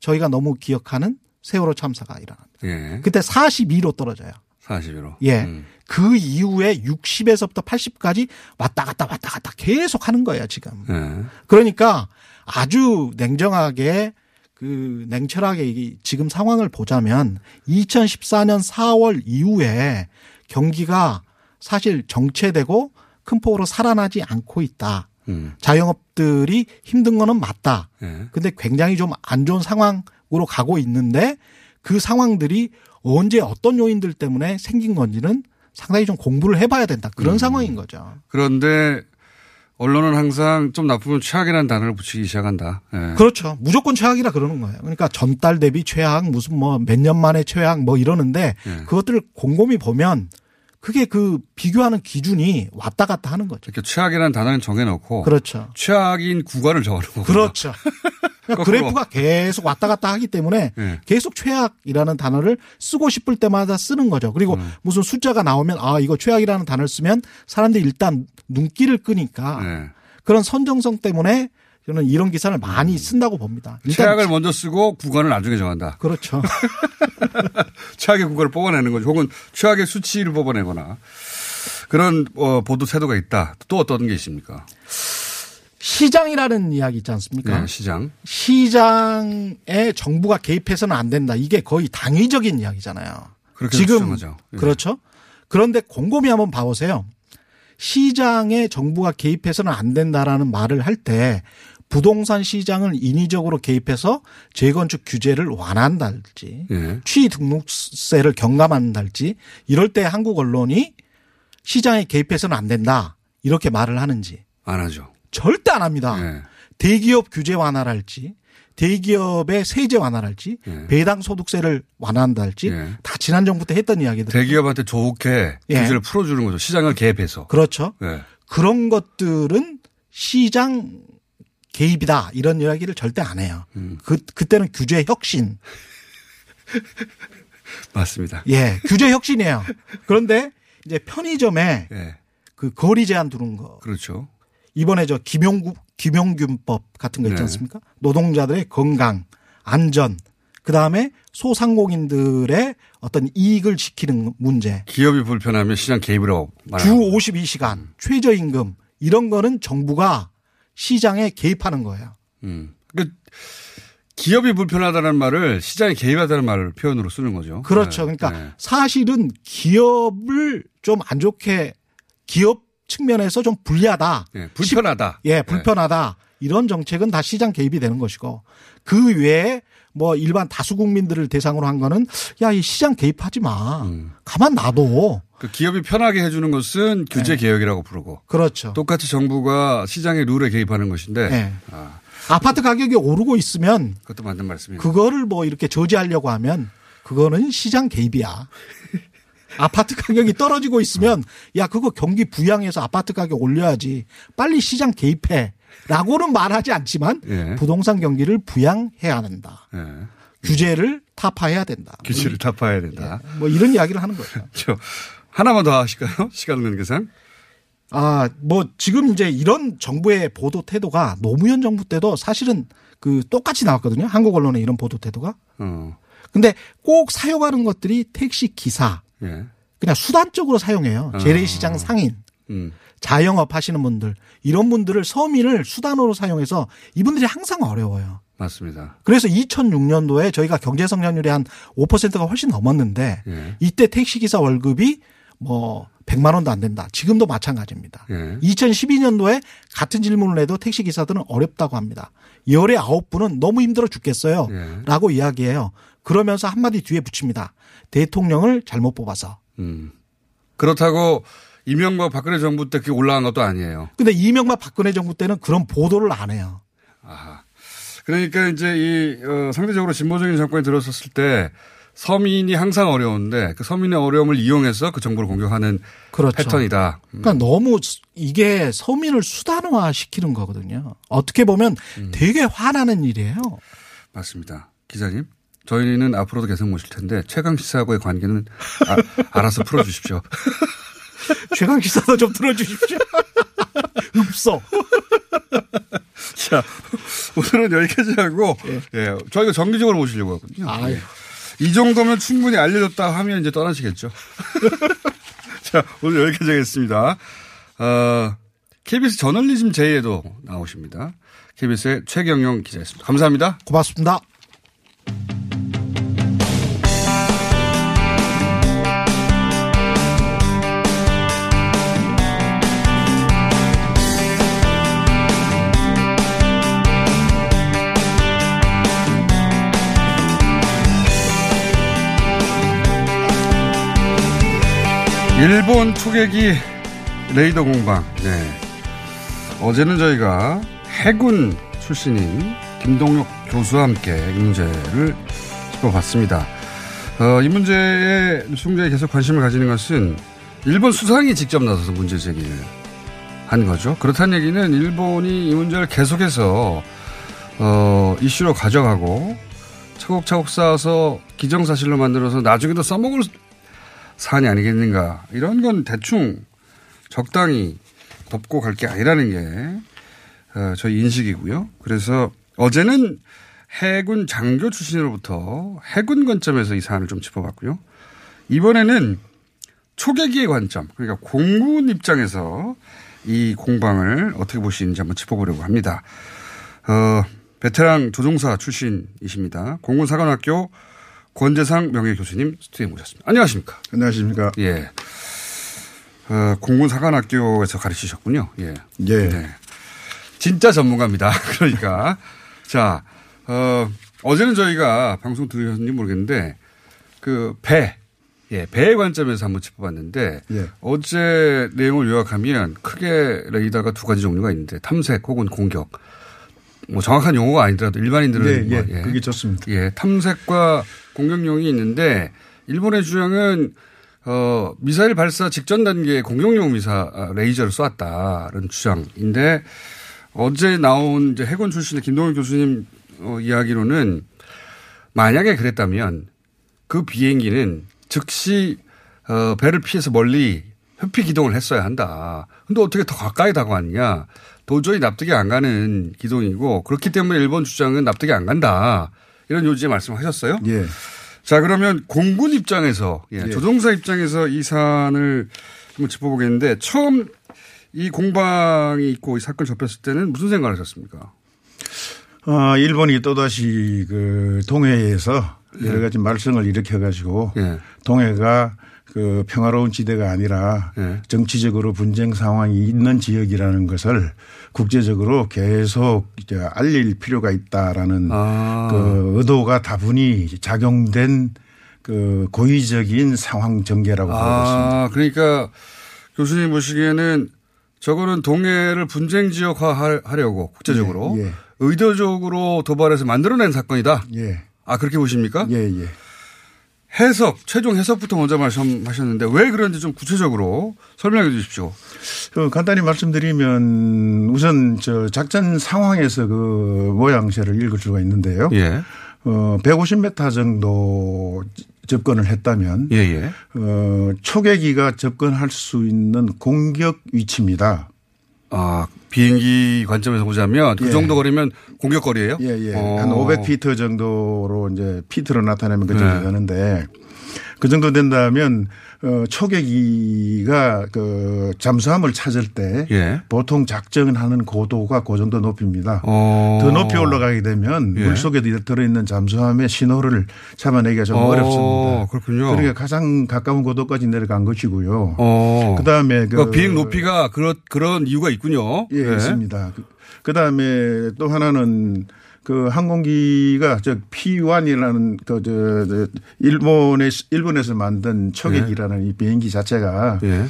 저희가 너무 기억하는 세월호 참사가 일어납니다. 예. 그때 42로 떨어져요. 41호. 예. 음. 그 이후에 60에서부터 80까지 왔다 갔다 왔다 갔다 계속 하는 거예요, 지금. 예. 그러니까 아주 냉정하게 그 냉철하게 이 지금 상황을 보자면 2014년 4월 이후에 경기가 사실 정체되고 큰 폭으로 살아나지 않고 있다. 음. 자영업들이 힘든 거는 맞다. 예. 근데 굉장히 좀 안 좋은 상황으로 가고 있는데 그 상황들이 언제 어떤 요인들 때문에 생긴 건지는 상당히 좀 공부를 해봐야 된다. 그런 음. 상황인 거죠. 그런데 언론은 항상 좀 나쁘면 최악이라는 단어를 붙이기 시작한다. 예. 그렇죠. 무조건 최악이라 그러는 거예요. 그러니까 전달 대비 최악, 무슨 뭐 몇 년 만에 최악 뭐 이러는데 예. 그것들을 곰곰이 보면 그게 그 비교하는 기준이 왔다 갔다 하는 거죠. 이렇게 최악이라는 단어는 정해놓고 그렇죠. 최악인 구간을 정하는. 그렇죠. 그러니까. 그래프가 계속 왔다 갔다 하기 때문에 예. 계속 최악이라는 단어를 쓰고 싶을 때마다 쓰는 거죠. 그리고 음. 무슨 숫자가 나오면 아 이거 최악이라는 단어를 쓰면 사람들이 일단 눈길을 끄니까 예. 그런 선정성 때문에 저는 이런 기사를 많이 쓴다고 봅니다. 최악을 먼저 쓰고 구간을 나중에 정한다. 그렇죠. 최악의 구간을 뽑아내는 거죠. 혹은 최악의 수치를 뽑아내거나 그런 어, 보도 태도가 있다. 또 어떤 게 있습니까? 시장이라는 이야기 있지 않습니까? 네, 시장. 시장에 정부가 개입해서는 안 된다. 이게 거의 당위적인 이야기잖아요. 지금. 예. 그렇죠. 그런데 곰곰이 한번 봐보세요. 시장에 정부가 개입해서는 안 된다라는 말을 할 때 부동산 시장을 인위적으로 개입해서 재건축 규제를 완화한다든지 예. 취등록세를 경감한다든지 이럴 때 한국 언론이 시장에 개입해서는 안 된다 이렇게 말을 하는지 안 하죠. 절대 안 합니다. 예. 대기업 규제 완화랄지 대기업의 세제 완화랄지 예. 배당 소득세를 완화한다할지 예. 다 지난 정부 때 했던 이야기들. 대기업한테 좋게 예. 규제를 풀어주는 거죠. 시장을 개입해서. 그렇죠. 예. 그런 것들은 시장 개입이다 이런 이야기를 절대 안 해요. 음. 그 그때는 규제 혁신. 맞습니다. 예, 규제 혁신이에요. 그런데 이제 편의점에 예. 그 거리 제한 두는 거. 그렇죠. 이번에 저 김용구 김용균법 같은 거 있지 네. 않습니까? 노동자들의 건강, 안전, 그 다음에 소상공인들의 어떤 이익을 지키는 문제. 기업이 불편하면 시장 개입을 하고 주 말하는 52시간, 최저임금 이런 거는 정부가 시장에 개입하는 거예요. 음. 그러니까 기업이 불편하다는 말을 시장에 개입하다는 말을 표현으로 쓰는 거죠. 그렇죠. 네. 그러니까 네. 사실은 기업을 좀 안 좋게 기업 측면에서 좀 불리하다. 예, 불편하다. 예, 불편하다. 이런 정책은 다 시장 개입이 되는 것이고 그 외에 뭐 일반 다수 국민들을 대상으로 한 거는 야, 이 시장 개입하지 마. 음. 가만 놔둬. 그 기업이 편하게 해주는 것은 규제 네. 개혁이라고 부르고 그렇죠. 똑같이 정부가 시장의 룰에 개입하는 것인데 네. 아, 아파트 가격이 오르고 있으면 그것도 맞는 말씀이에요. 그거를 뭐 이렇게 저지하려고 하면 그거는 시장 개입이야. 아파트 가격이 떨어지고 있으면 야 그거 경기 부양해서 아파트 가격 올려야지 빨리 시장 개입해 라고는 말하지 않지만 예. 부동산 경기를 부양해야 한다. 예. 규제를 타파해야 된다. 규제를 타파해야 된다. 뭐 이런 이야기를 하는 거죠. 저 하나만 더 하실까요? 시간 관계상. 아, 뭐 지금 이제 이런 정부의 보도 태도가 노무현 정부 때도 사실은 그 똑같이 나왔거든요. 한국 언론의 이런 보도 태도가. 어. 근데 꼭 사용하는 것들이 택시 기사, 예. 그냥 수단적으로 사용해요. 아. 재래시장 상인, 음. 자영업 하시는 분들, 이런 분들을 서민을 수단으로 사용해서 이분들이 항상 어려워요. 맞습니다. 그래서 2006년도에 저희가 경제 성장률이 한 5%가 훨씬 넘었는데 예. 이때 택시 기사 월급이 뭐 100만 원도 안 된다. 지금도 마찬가지입니다. 예. 2012년도에 같은 질문을 해도 택시 기사들은 어렵다고 합니다. 열의 아홉 분은 너무 힘들어 죽겠어요. 예. 라고 이야기해요. 그러면서 한마디 뒤에 붙입니다. 대통령을 잘못 뽑아서. 음. 그렇다고 이명박 박근혜 정부 때 그게 올라간 것도 아니에요. 근데 이명박 박근혜 정부 때는 그런 보도를 안 해요. 아하. 그러니까 이제 이 어, 상대적으로 진보적인 정권이 들어섰을 때 서민이 항상 어려운데 그 서민의 어려움을 이용해서 그 정부를 공격하는 그렇죠. 패턴이다. 그러니까 너무 이게 서민을 수단화 시키는 거거든요. 어떻게 보면 되게 화나는 일이에요. 맞습니다. 기자님. 저희는 앞으로도 계속 모실 텐데 최강 시사하고의 관계는 아, 알아서 풀어주십시오. 최강 시사도 좀 들어주십시오. 읍소. 자, 오늘은 여기까지 하고, 예. 저희가 정기적으로 모시려고 하거든요. 아유. 예. 이 정도면 충분히 알려줬다 하면 이제 떠나시겠죠. 자, 오늘 여기까지 하겠습니다. 어, KBS 저널리즘 제의에도 나오십니다. KBS의 최경영 기자였습니다. 감사합니다. 고맙습니다. 일본 초계기 레이더 공방. 네. 어제는 저희가 해군 출신인 김동혁 교수와 함께 이 문제를 짚어봤습니다. 어, 이 문제에 뉴스공장에 계속 관심을 가지는 것은 일본 수상이 직접 나서서 문제 제기를 한 거죠. 그렇다는 얘기는 일본이 이 문제를 계속해서 어, 이슈로 가져가고 차곡차곡 쌓아서 기정사실로 만들어서 나중에도 써먹을 사안이 아니겠는가. 이런 건 대충 적당히 덮고 갈 게 아니라는 게 어, 저희 인식이고요. 그래서 어제는 해군 장교 출신으로부터 해군 관점에서 이 사안을 좀 짚어봤고요. 이번에는 초계기의 관점, 그러니까 공군 입장에서 이 공방을 어떻게 보시는지 한번 짚어보려고 합니다. 어, 베테랑 조종사 출신이십니다. 공군사관학교 권재상 명예교수님 스튜디오에 모셨습니다. 안녕하십니까. 안녕하십니까. 예. 어, 공군사관학교에서 가르치셨군요. 예. 예. 네. 진짜 전문가입니다. 그러니까. 자, 어, 어제는 저희가 방송 들으셨는지 모르겠는데 그 배, 예, 배의 관점에서 한번 짚어봤는데 예. 어제 내용을 요약하면 크게 레이더가 두 가지 종류가 있는데 탐색 혹은 공격. 뭐 정확한 용어가 아니더라도 일반인들은 네, 뭐, 예, 그게 좋습니다. 예, 탐색과 공격용이 있는데 일본의 주장은 어, 미사일 발사 직전 단계에 공격용 미사 아, 레이저를 쏘았다는 주장인데 어제 나온 이제 해군 출신의 김동현 교수님 어, 이야기로는 만약에 그랬다면 그 비행기는 즉시 어, 배를 피해서 멀리 회피 기동을 했어야 한다. 근데 어떻게 더 가까이 다가왔냐? 도저히 납득이 안 가는 기동이고 그렇기 때문에 일본 주장은 납득이 안 간다. 이런 요지의 말씀하셨어요. 예. 자 그러면 공군 입장에서 예, 예. 조종사 입장에서 이 사안을 한번 짚어보겠는데 처음 이 공방이 있고 이 사건 접했을 때는 무슨 생각을 하셨습니까? 어, 일본이 또다시 그 동해에서 여러 예. 가지 말썽을 일으켜 가지고 예. 동해가 그 평화로운 지대가 아니라 예. 정치적으로 분쟁 상황이 있는 지역이라는 것을 국제적으로 계속 이제 알릴 필요가 있다라는 아. 그 의도가 다분히 작용된 그 고의적인 상황 전개라고 보고 있습니다. 아 그러니까 교수님 보시기에는 저거는 동해를 분쟁 지역화하려고 국제적으로 예, 예. 의도적으로 도발해서 만들어낸 사건이다. 예. 아 그렇게 보십니까? 예, 예. 해석 최종 해석부터 먼저 말씀하셨는데 왜 그런지 좀 구체적으로 설명해 주십시오. 그 간단히 말씀드리면 우선 저 작전 상황에서 그 모양새를 읽을 수가 있는데요. 예. 어 150m 정도 접근을 했다면 예, 예. 어 초계기가 접근할 수 있는 공격 위치입니다. 아 비행기 관점에서 보자면 그 예. 정도 거리면 공격 거리예요? 예, 예. 어. 한 500피트 정도로 이제 피트로 나타내면 그 정도 네. 되는데 그 정도 된다면 어 초계기가 그 잠수함을 찾을 때 예. 보통 작전하는 고도가 그 정도 높입니다. 어. 더 높이 올라가게 되면 예. 물 속에 들어있는 잠수함의 신호를 잡아내기가 좀 어, 어, 렵습니다 그렇군요. 그러니까 가장 가까운 고도까지 내려간 것이고요. 어. 그다음에 그 그러니까 비행 높이가 그런 그런 이유가 있군요. 예, 네. 있습니다. 그 다음에 또 하나는 그 항공기가 저 P1이라는 그저 일본에 일본에서 만든 초계기라는 이 비행기 자체가 예.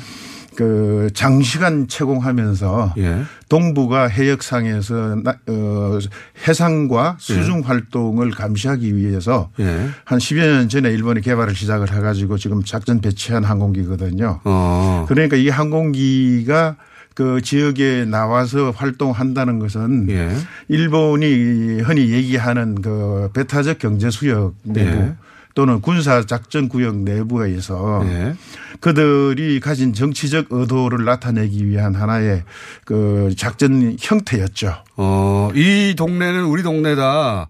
그 장시간 채공하면서 예. 동부가 해역상에서 나- 어, 해상과 수중 활동을 감시하기 위해서 예. 한 10여 년 전에 일본이 개발을 시작을 해가지고 지금 작전 배치한 항공기거든요. 어. 그러니까 이 항공기가 그 지역에 나와서 활동한다는 것은 예. 일본이 흔히 얘기하는 그 배타적 경제 수역 내부 예. 또는 군사 작전 구역 내부에서 예. 그들이 가진 정치적 의도를 나타내기 위한 하나의 그 작전 형태였죠. 어, 이 동네는 우리 동네다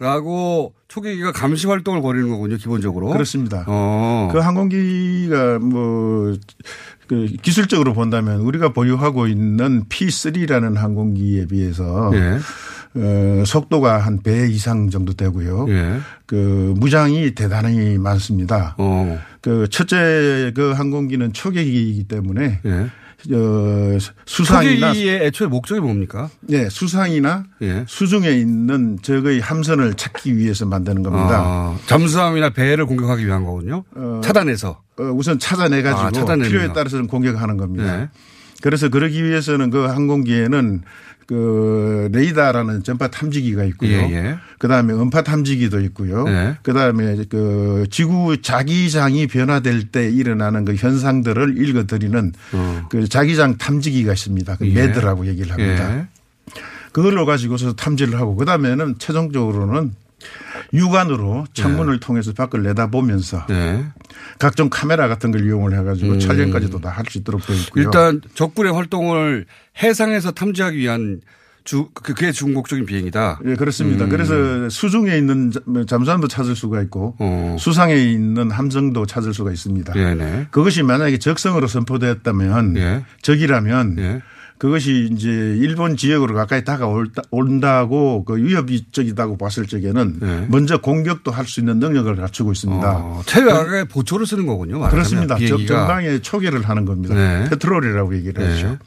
라고 초계기가 감시 활동을 벌이는 거군요, 기본적으로. 그렇습니다. 어. 그 항공기가 뭐, 그 기술적으로 본다면 우리가 보유하고 있는 P3라는 항공기에 비해서 예. 어, 속도가 한 배 이상 정도 되고요. 예. 그 무장이 대단히 많습니다. 어. 그 첫째 그 항공기는 초계기이기 때문에 예. 어, 수상이나 초계기의 애초에 목적이 뭡니까? 네, 수상이나 예. 수중에 있는 적의 함선을 찾기 위해서 만드는 겁니다. 아, 잠수함이나 배를 공격하기 위한 거군요. 어, 차단해서. 어, 우선 찾아내 가지고 아, 필요에 거. 따라서는 공격하는 겁니다. 네. 그래서 그러기 위해서는 그 항공기에는 그 레이더라는 전파 탐지기가 있고요. 예, 예. 그다음에 음파 탐지기도 있고요. 네. 그다음에 그 지구 자기장이 변화될 때 일어나는 그 현상들을 읽어드리는 그 자기장 탐지기가 있습니다. 그 예. 매드라고 얘기를 합니다. 예. 그걸로 가지고서 탐지를 하고 그다음에는 최종적으로는 육안으로 창문을 통해서 밖을 내다보면서 네. 각종 카메라 같은 걸 이용을 해가지고 음. 촬영까지도 다 할 수 있도록 되어 있고요. 일단 적군의 활동을 해상에서 탐지하기 위한 주, 그- 그게 중국적인 비행이다. 예, 그렇습니다. 음. 그래서 수중에 있는 잠- 뭐 잠수함도 찾을 수가 있고 어. 수상에 있는 함정도 찾을 수가 있습니다. 네네. 그것이 만약에 적성으로 선포되었다면 예. 적이라면 예. 그것이 이제 일본 지역으로 가까이 다가온다고 그 위협적이다고 봤을 적에는 예. 먼저 공격도 할 수 있는 능력을 갖추고 있습니다. 어, 최악의 보초를 쓰는 거군요. 그렇습니다. 적- 비행기가. 정강에 초계를 하는 겁니다. 네. 페트롤이라고 얘기를 네. 하죠.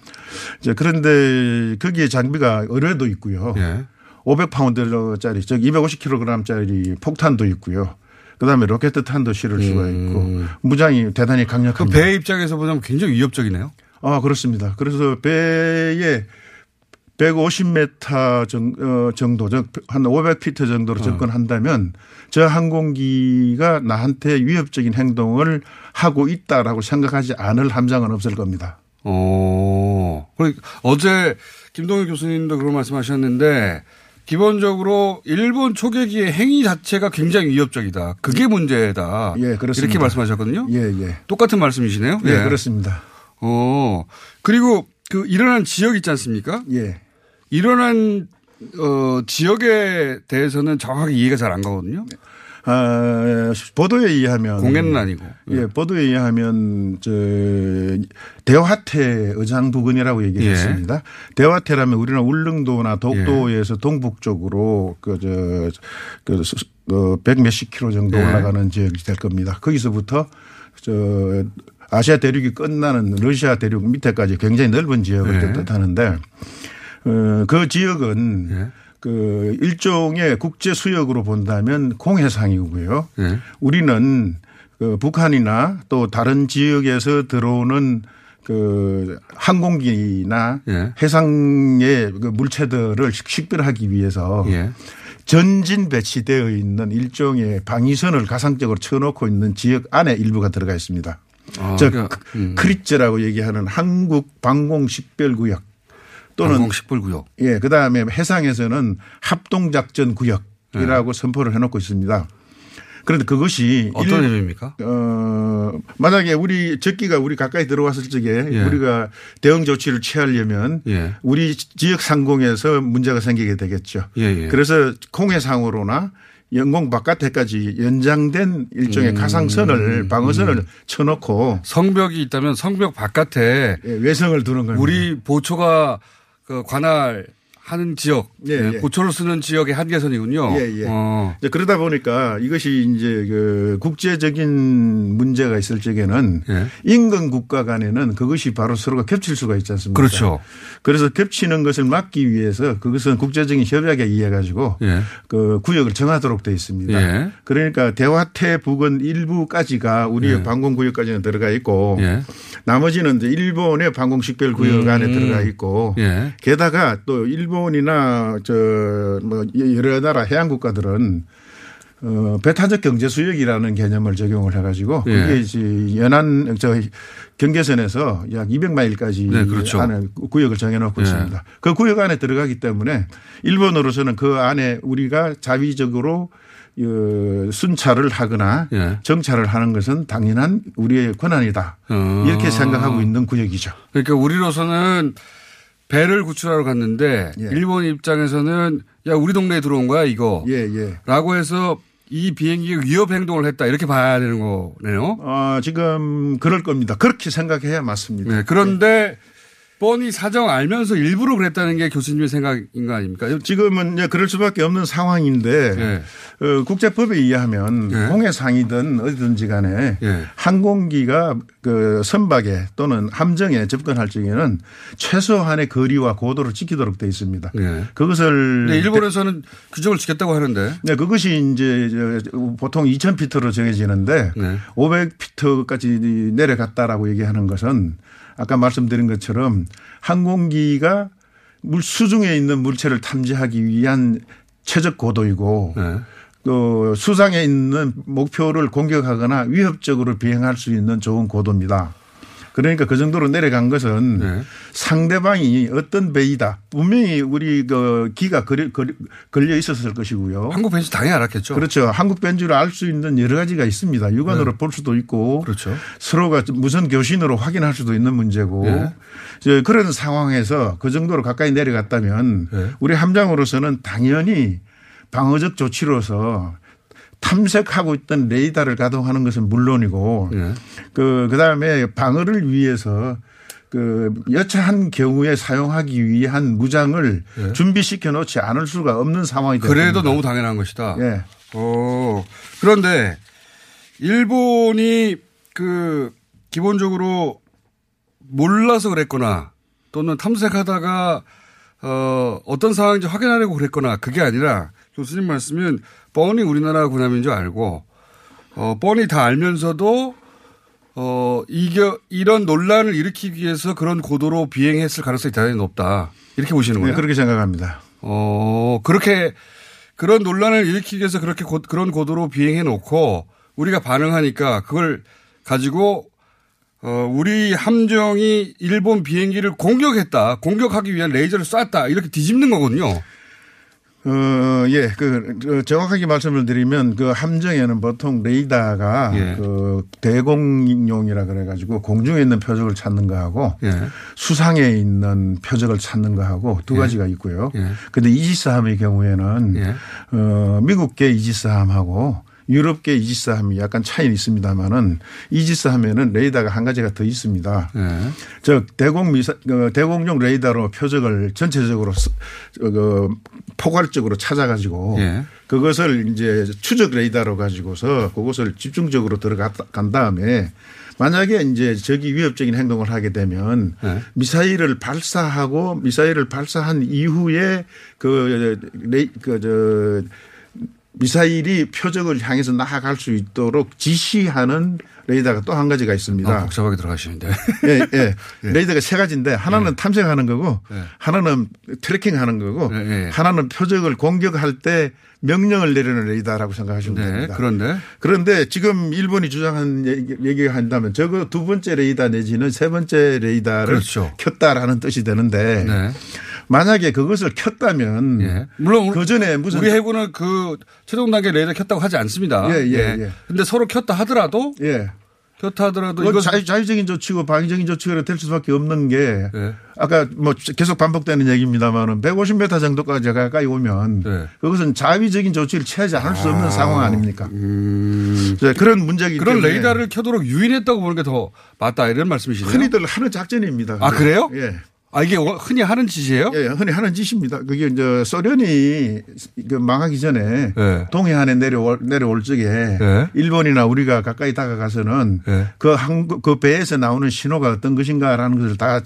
이제 그런데 거기에 장비가 의뢰도 있고요. 예. 500파운드짜리, 즉 250kg짜리 폭탄도 있고요. 그다음에 로켓 탄도 실을 수가 있고 무장이 대단히 그 강력합니다. 배 입장에서 보자면 굉장히 위협적이네요. 아 그렇습니다. 그래서 배에 150m 정, 어, 정도, 즉, 한 500피트 어. 정도로 접근한다면 저 항공기가 나한테 위협적인 행동을 하고 있다라고 생각하지 않을 함장은 없을 겁니다. 어. 그러니까 어제 김동일 교수님도 그런 말씀 하셨는데 기본적으로 일본 초계기의 행위 자체가 굉장히 위협적이다. 그게 문제다. 예, 그렇습니다. 이렇게 말씀하셨거든요. 예, 예. 똑같은 말씀이시네요. 예, 그렇습니다. 어. 그리고 그 일어난 지역 있지 않습니까? 예. 일어난 어, 지역에 대해서는 정확하게 이해가 잘 안 가거든요. 아, 보도에 의하면 공개는 아니고. 예, 보도에 의하면 저 대화태 의장 부근이라고 예. 얘기했습니다. 대화태라면 우리는 울릉도나 독도에서 동북쪽으로 그저그100 몇십 킬로 정도 예. 올라가는 지역이 될 겁니다. 거기서부터 저 아시아 대륙이 끝나는 러시아 대륙 밑에까지 굉장히 넓은 지역을 예. 뜻하는데 어, 그 지역은 예. 그 일종의 국제 수역으로 본다면 공해상이고요. 예. 우리는 그 북한이나 또 다른 지역에서 들어오는 그 항공기나 예. 해상의 그 물체들을 식- 식별하기 위해서 예. 전진 배치되어 있는 일종의 방위선을 가상적으로 쳐놓고 있는 지역 안에 일부가 들어가 있습니다. 아, 즉 그러니까, 음. 크리츠라고 얘기하는 한국 방공 식별구역 또는 방공 식별구역. 예, 그 다음에 해상에서는 합동작전 네. 구역이라고 선포를 해놓고 있습니다. 그런데 그것이 어떤 일- 의미입니까? 어, 만약에 우리 적기가 우리 가까이 들어왔을 적에 예. 우리가 대응 조치를 취하려면 예. 우리 지역 상공에서 문제가 생기게 되겠죠. 예, 예. 그래서 공해상으로나 영공 바깥에까지 연장된 일종의 음. 가상선을 방어선을 음. 쳐놓고 성벽이 있다면 성벽 바깥에 예, 외성을 두는 겁니다. 우리 보초가 그 관할 하는 지역, 예, 예, 예. 보초를 쓰는 지역의 한계선이군요. 예, 예. 어. 이제 그러다 보니까 이것이 이제 그 국제적인 문제가 있을 적에는 예. 인근 국가 간에는 그것이 바로 서로가 겹칠 수가 있지 않습니까? 그렇죠. 그래서 겹치는 것을 막기 위해서 그것은 국제적인 협약에 의해 가지고 예. 그 구역을 정하도록 되어 있습니다. 예. 그러니까 대화태 부근 일부까지가 우리의 예. 방공 구역까지는 들어가 있고 예. 나머지는 이제 일본의 방공 식별 구역 음. 안에 들어가 있고 예. 게다가 또 일본 이나 저뭐 여러 나라 해양 국가들은 어, 배타적 경제 수역이라는 개념을 적용을 해가지고 예. 그게 이제 연안 저 경계선에서 약 200마일까지 네, 그렇죠. 안에 구역을 정해놓고 예. 있습니다. 그 구역 안에 들어가기 때문에 일본으로서는 그 안에 우리가 자위적으로 어, 순찰을 하거나 예. 정찰을 하는 것은 당연한 우리의 권한이다. 어. 이렇게 생각하고 있는 구역이죠. 그러니까 우리로서는 배를 구출하러 갔는데 예. 일본 입장에서는 야 우리 동네에 들어온 거야 이거. 예, 예. 라고 해서 이 비행기가 위협 행동을 했다 이렇게 봐야 되는 거네요. 어, 지금 그럴 겁니다. 그렇게 생각해야 맞습니다. 네, 그런데 뻔히 사정 알면서 일부러 그랬다는 게 교수님의 생각인 거 아닙니까? 지금은 이제 그럴 수밖에 없는 상황인데 네. 어, 국제법에 의하면 홍해상이든 어디든지 간에 예. 항공기가 그 선박에 또는 함정에 접근할 적에는 최소한의 거리와 고도를 지키도록 되어 있습니다. 네. 그것을 근데 일본에서는 규정을 지켰다고 하는데. 네, 그것이 이제 저 보통 2,000피트로 정해지는데 네. 500피트까지 내려갔다라고 얘기하는 것은 아까 말씀드린 것처럼 항공기가 물 수중에 있는 물체를 탐지하기 위한 최적 고도이고 네. 또 수상에 있는 목표를 공격하거나 위협적으로 비행할 수 있는 좋은 고도입니다. 그러니까 그 정도로 내려간 것은 네. 상대방이 어떤 배이다. 분명히 우리 그 기가 걸려, 있었을 것이고요. 한국 벤치 당연히 알았겠죠. 그렇죠. 한국 벤주를 알 수 있는 여러 가지가 있습니다. 육안으로 네. 볼 수도 있고. 그렇죠. 서로가 무선 교신으로 확인할 수도 있는 문제고. 네. 그런 상황에서 그 정도로 가까이 내려갔다면 네. 우리 함장으로서는 당연히 방어적 조치로서 탐색하고 있던 레이더를 가동하는 것은 물론이고 네. 그 그다음에 방어를 위해서 그 여차한 경우에 사용하기 위한 무장을 네. 준비시켜 놓지 않을 수가 없는 상황이 되니다 그래도 너무 당연한 것이다. 예. 어, 그런데 일본이 그 기본적으로 몰라서 그랬거나 또는 탐색하다가 어, 어떤 상황인지 확인하려고 그랬거나 그게 아니라 교수님 말씀은 뻔히 우리나라 군함인 줄 알고 어, 뻔히 다 알면서도 어, 이겨, 이런 논란을 일으키기 위해서 그런 고도로 비행했을 가능성이 대단히 높다. 이렇게 보시는 네, 거예요? 그렇게 생각합니다. 어, 그렇게 그런 논란을 일으키기 위해서 그렇게 고, 그런 고도로 비행해 놓고 우리가 반응하니까 그걸 가지고 어, 우리 함정이 일본 비행기를 공격했다. 공격하기 위한 레이저를 쐈다. 이렇게 뒤집는 거거든요. 어, 예, 그, 그 정확하게 말씀을 드리면 그 함정에는 보통 레이더가 예. 그 대공용이라 그래 가지고 공중에 있는 표적을 찾는 거하고 예. 수상에 있는 표적을 찾는 거하고 두 예. 가지가 있고요. 예. 근데 이지스함의 경우에는 예. 어, 미국계 이지스함하고 유럽계 이지스함이 약간 차이는 있습니다만은 이지스함에는 레이더가 한 가지가 더 있습니다. 예. 즉 대공 미사 어, 대공용 레이더로 표적을 전체적으로 스- 어, 그 포괄적으로 찾아가지고 예. 그것을 이제 추적 레이더로 가지고서 그것을 집중적으로 들어간 다음에 만약에 이제 적이 위협적인 행동을 하게 되면 네. 미사일을 발사하고 미사일을 발사한 이후에 그 레이 그저 미사일이 표적을 향해서 나아갈 수 있도록 지시하는 레이더가 또 한 가지가 있습니다. 아, 복잡하게 들어가시는데. 예, 예. 레이더가 세 가지인데 하나는 탐색하는 거고 예. 하나는 트래킹하는 거고 예, 예. 하나는 표적을 공격할 때 명령을 내리는 레이더라고 생각하시면 네. 됩니다. 그런데 그런데 지금 일본이 주장한 얘기, 얘기가 한다면 저거 두 번째 레이더 내지는 세 번째 레이더를 그렇죠. 켰다라는 뜻이 되는데 네. 만약에 그것을 켰다면 예. 물론 그 전에 무슨 우리 해군은 그 최종 단계 레이더 켰다고 하지 않습니다. 예, 예, 예. 근데 서로 켰다 하더라도 예. 켰다 하더라도 이거 자유, 자유적인 조치고 방위적인 조치가 될 수밖에 없는 게 예. 아까 뭐 계속 반복되는 얘기입니다만은 150m 정도까지 가까이 오면 네. 그것은 자위적인 조치를 취하지 않을 수 없는 상황 아닙니까? 네, 그런 문제이기 음. 그런 때문에 레이더를 켜도록 유인했다고 보는 게 더 맞다 이런 말씀이시네요. 흔히들 하는 작전입니다. 아 그래요? 예. 아 이게 흔히 하는 짓이에요? 예, 흔히 하는 짓입니다. 그게 이제 소련이 그 망하기 전에 예. 동해안에 내려올, 내려올 적에 예. 일본이나 우리가 가까이 다가가서는 예. 그 항, 그 배에서 나오는 신호가 어떤 것인가라는 것을 다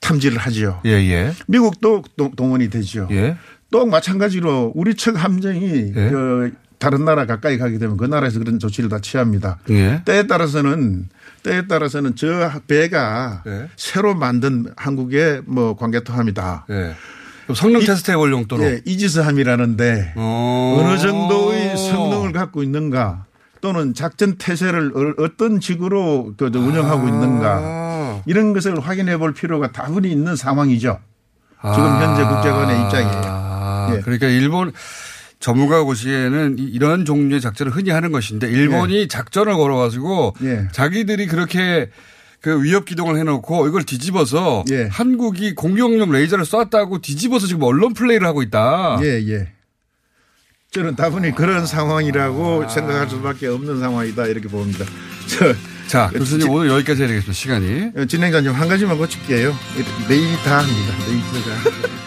탐지를 하지요. 예, 예. 미국도 동- 동원이 되죠. 예. 또 마찬가지로 우리 측 함정이 예. 그 다른 나라 가까이 가게 되면 그 나라에서 그런 조치를 다 취합니다. 예. 때에 따라서는 때에 따라서는 저 배가 네. 새로 만든 한국의 뭐 관계토함이다. 예. 성능 테스트 해볼 용도로. 예, 이지스함이라는데 어. 어느 정도의 성능을 갖고 있는가 또는 작전 태세를 어- 어떤 식으로 그저 운영하고 아. 있는가 이런 것을 확인해 볼 필요가 다분히 있는 상황이죠. 지금 아. 현재 국제관의 입장이에요. 아, 예. 그러니까 일본 전문가가 보시기에는 이- 이런 종류의 작전을 흔히 하는 것인데 일본이 작전을 걸어가지고 예. 자기들이 그렇게 그 위협 기동을 해놓고 이걸 뒤집어서 예. 한국이 공격용 레이저를 쐈다고 뒤집어서 지금 언론 플레이를 하고 있다. 예, 예. 저는 다분히 그런 상황이라고 아. 생각할 수밖에 없는 상황이다 이렇게 봅니다. 저, 자, 교수님 오늘 여기까지 해야 되겠습니다. 시간이. 진행자님 한 가지만 고칠게요. 내일이 다 합니다. 다.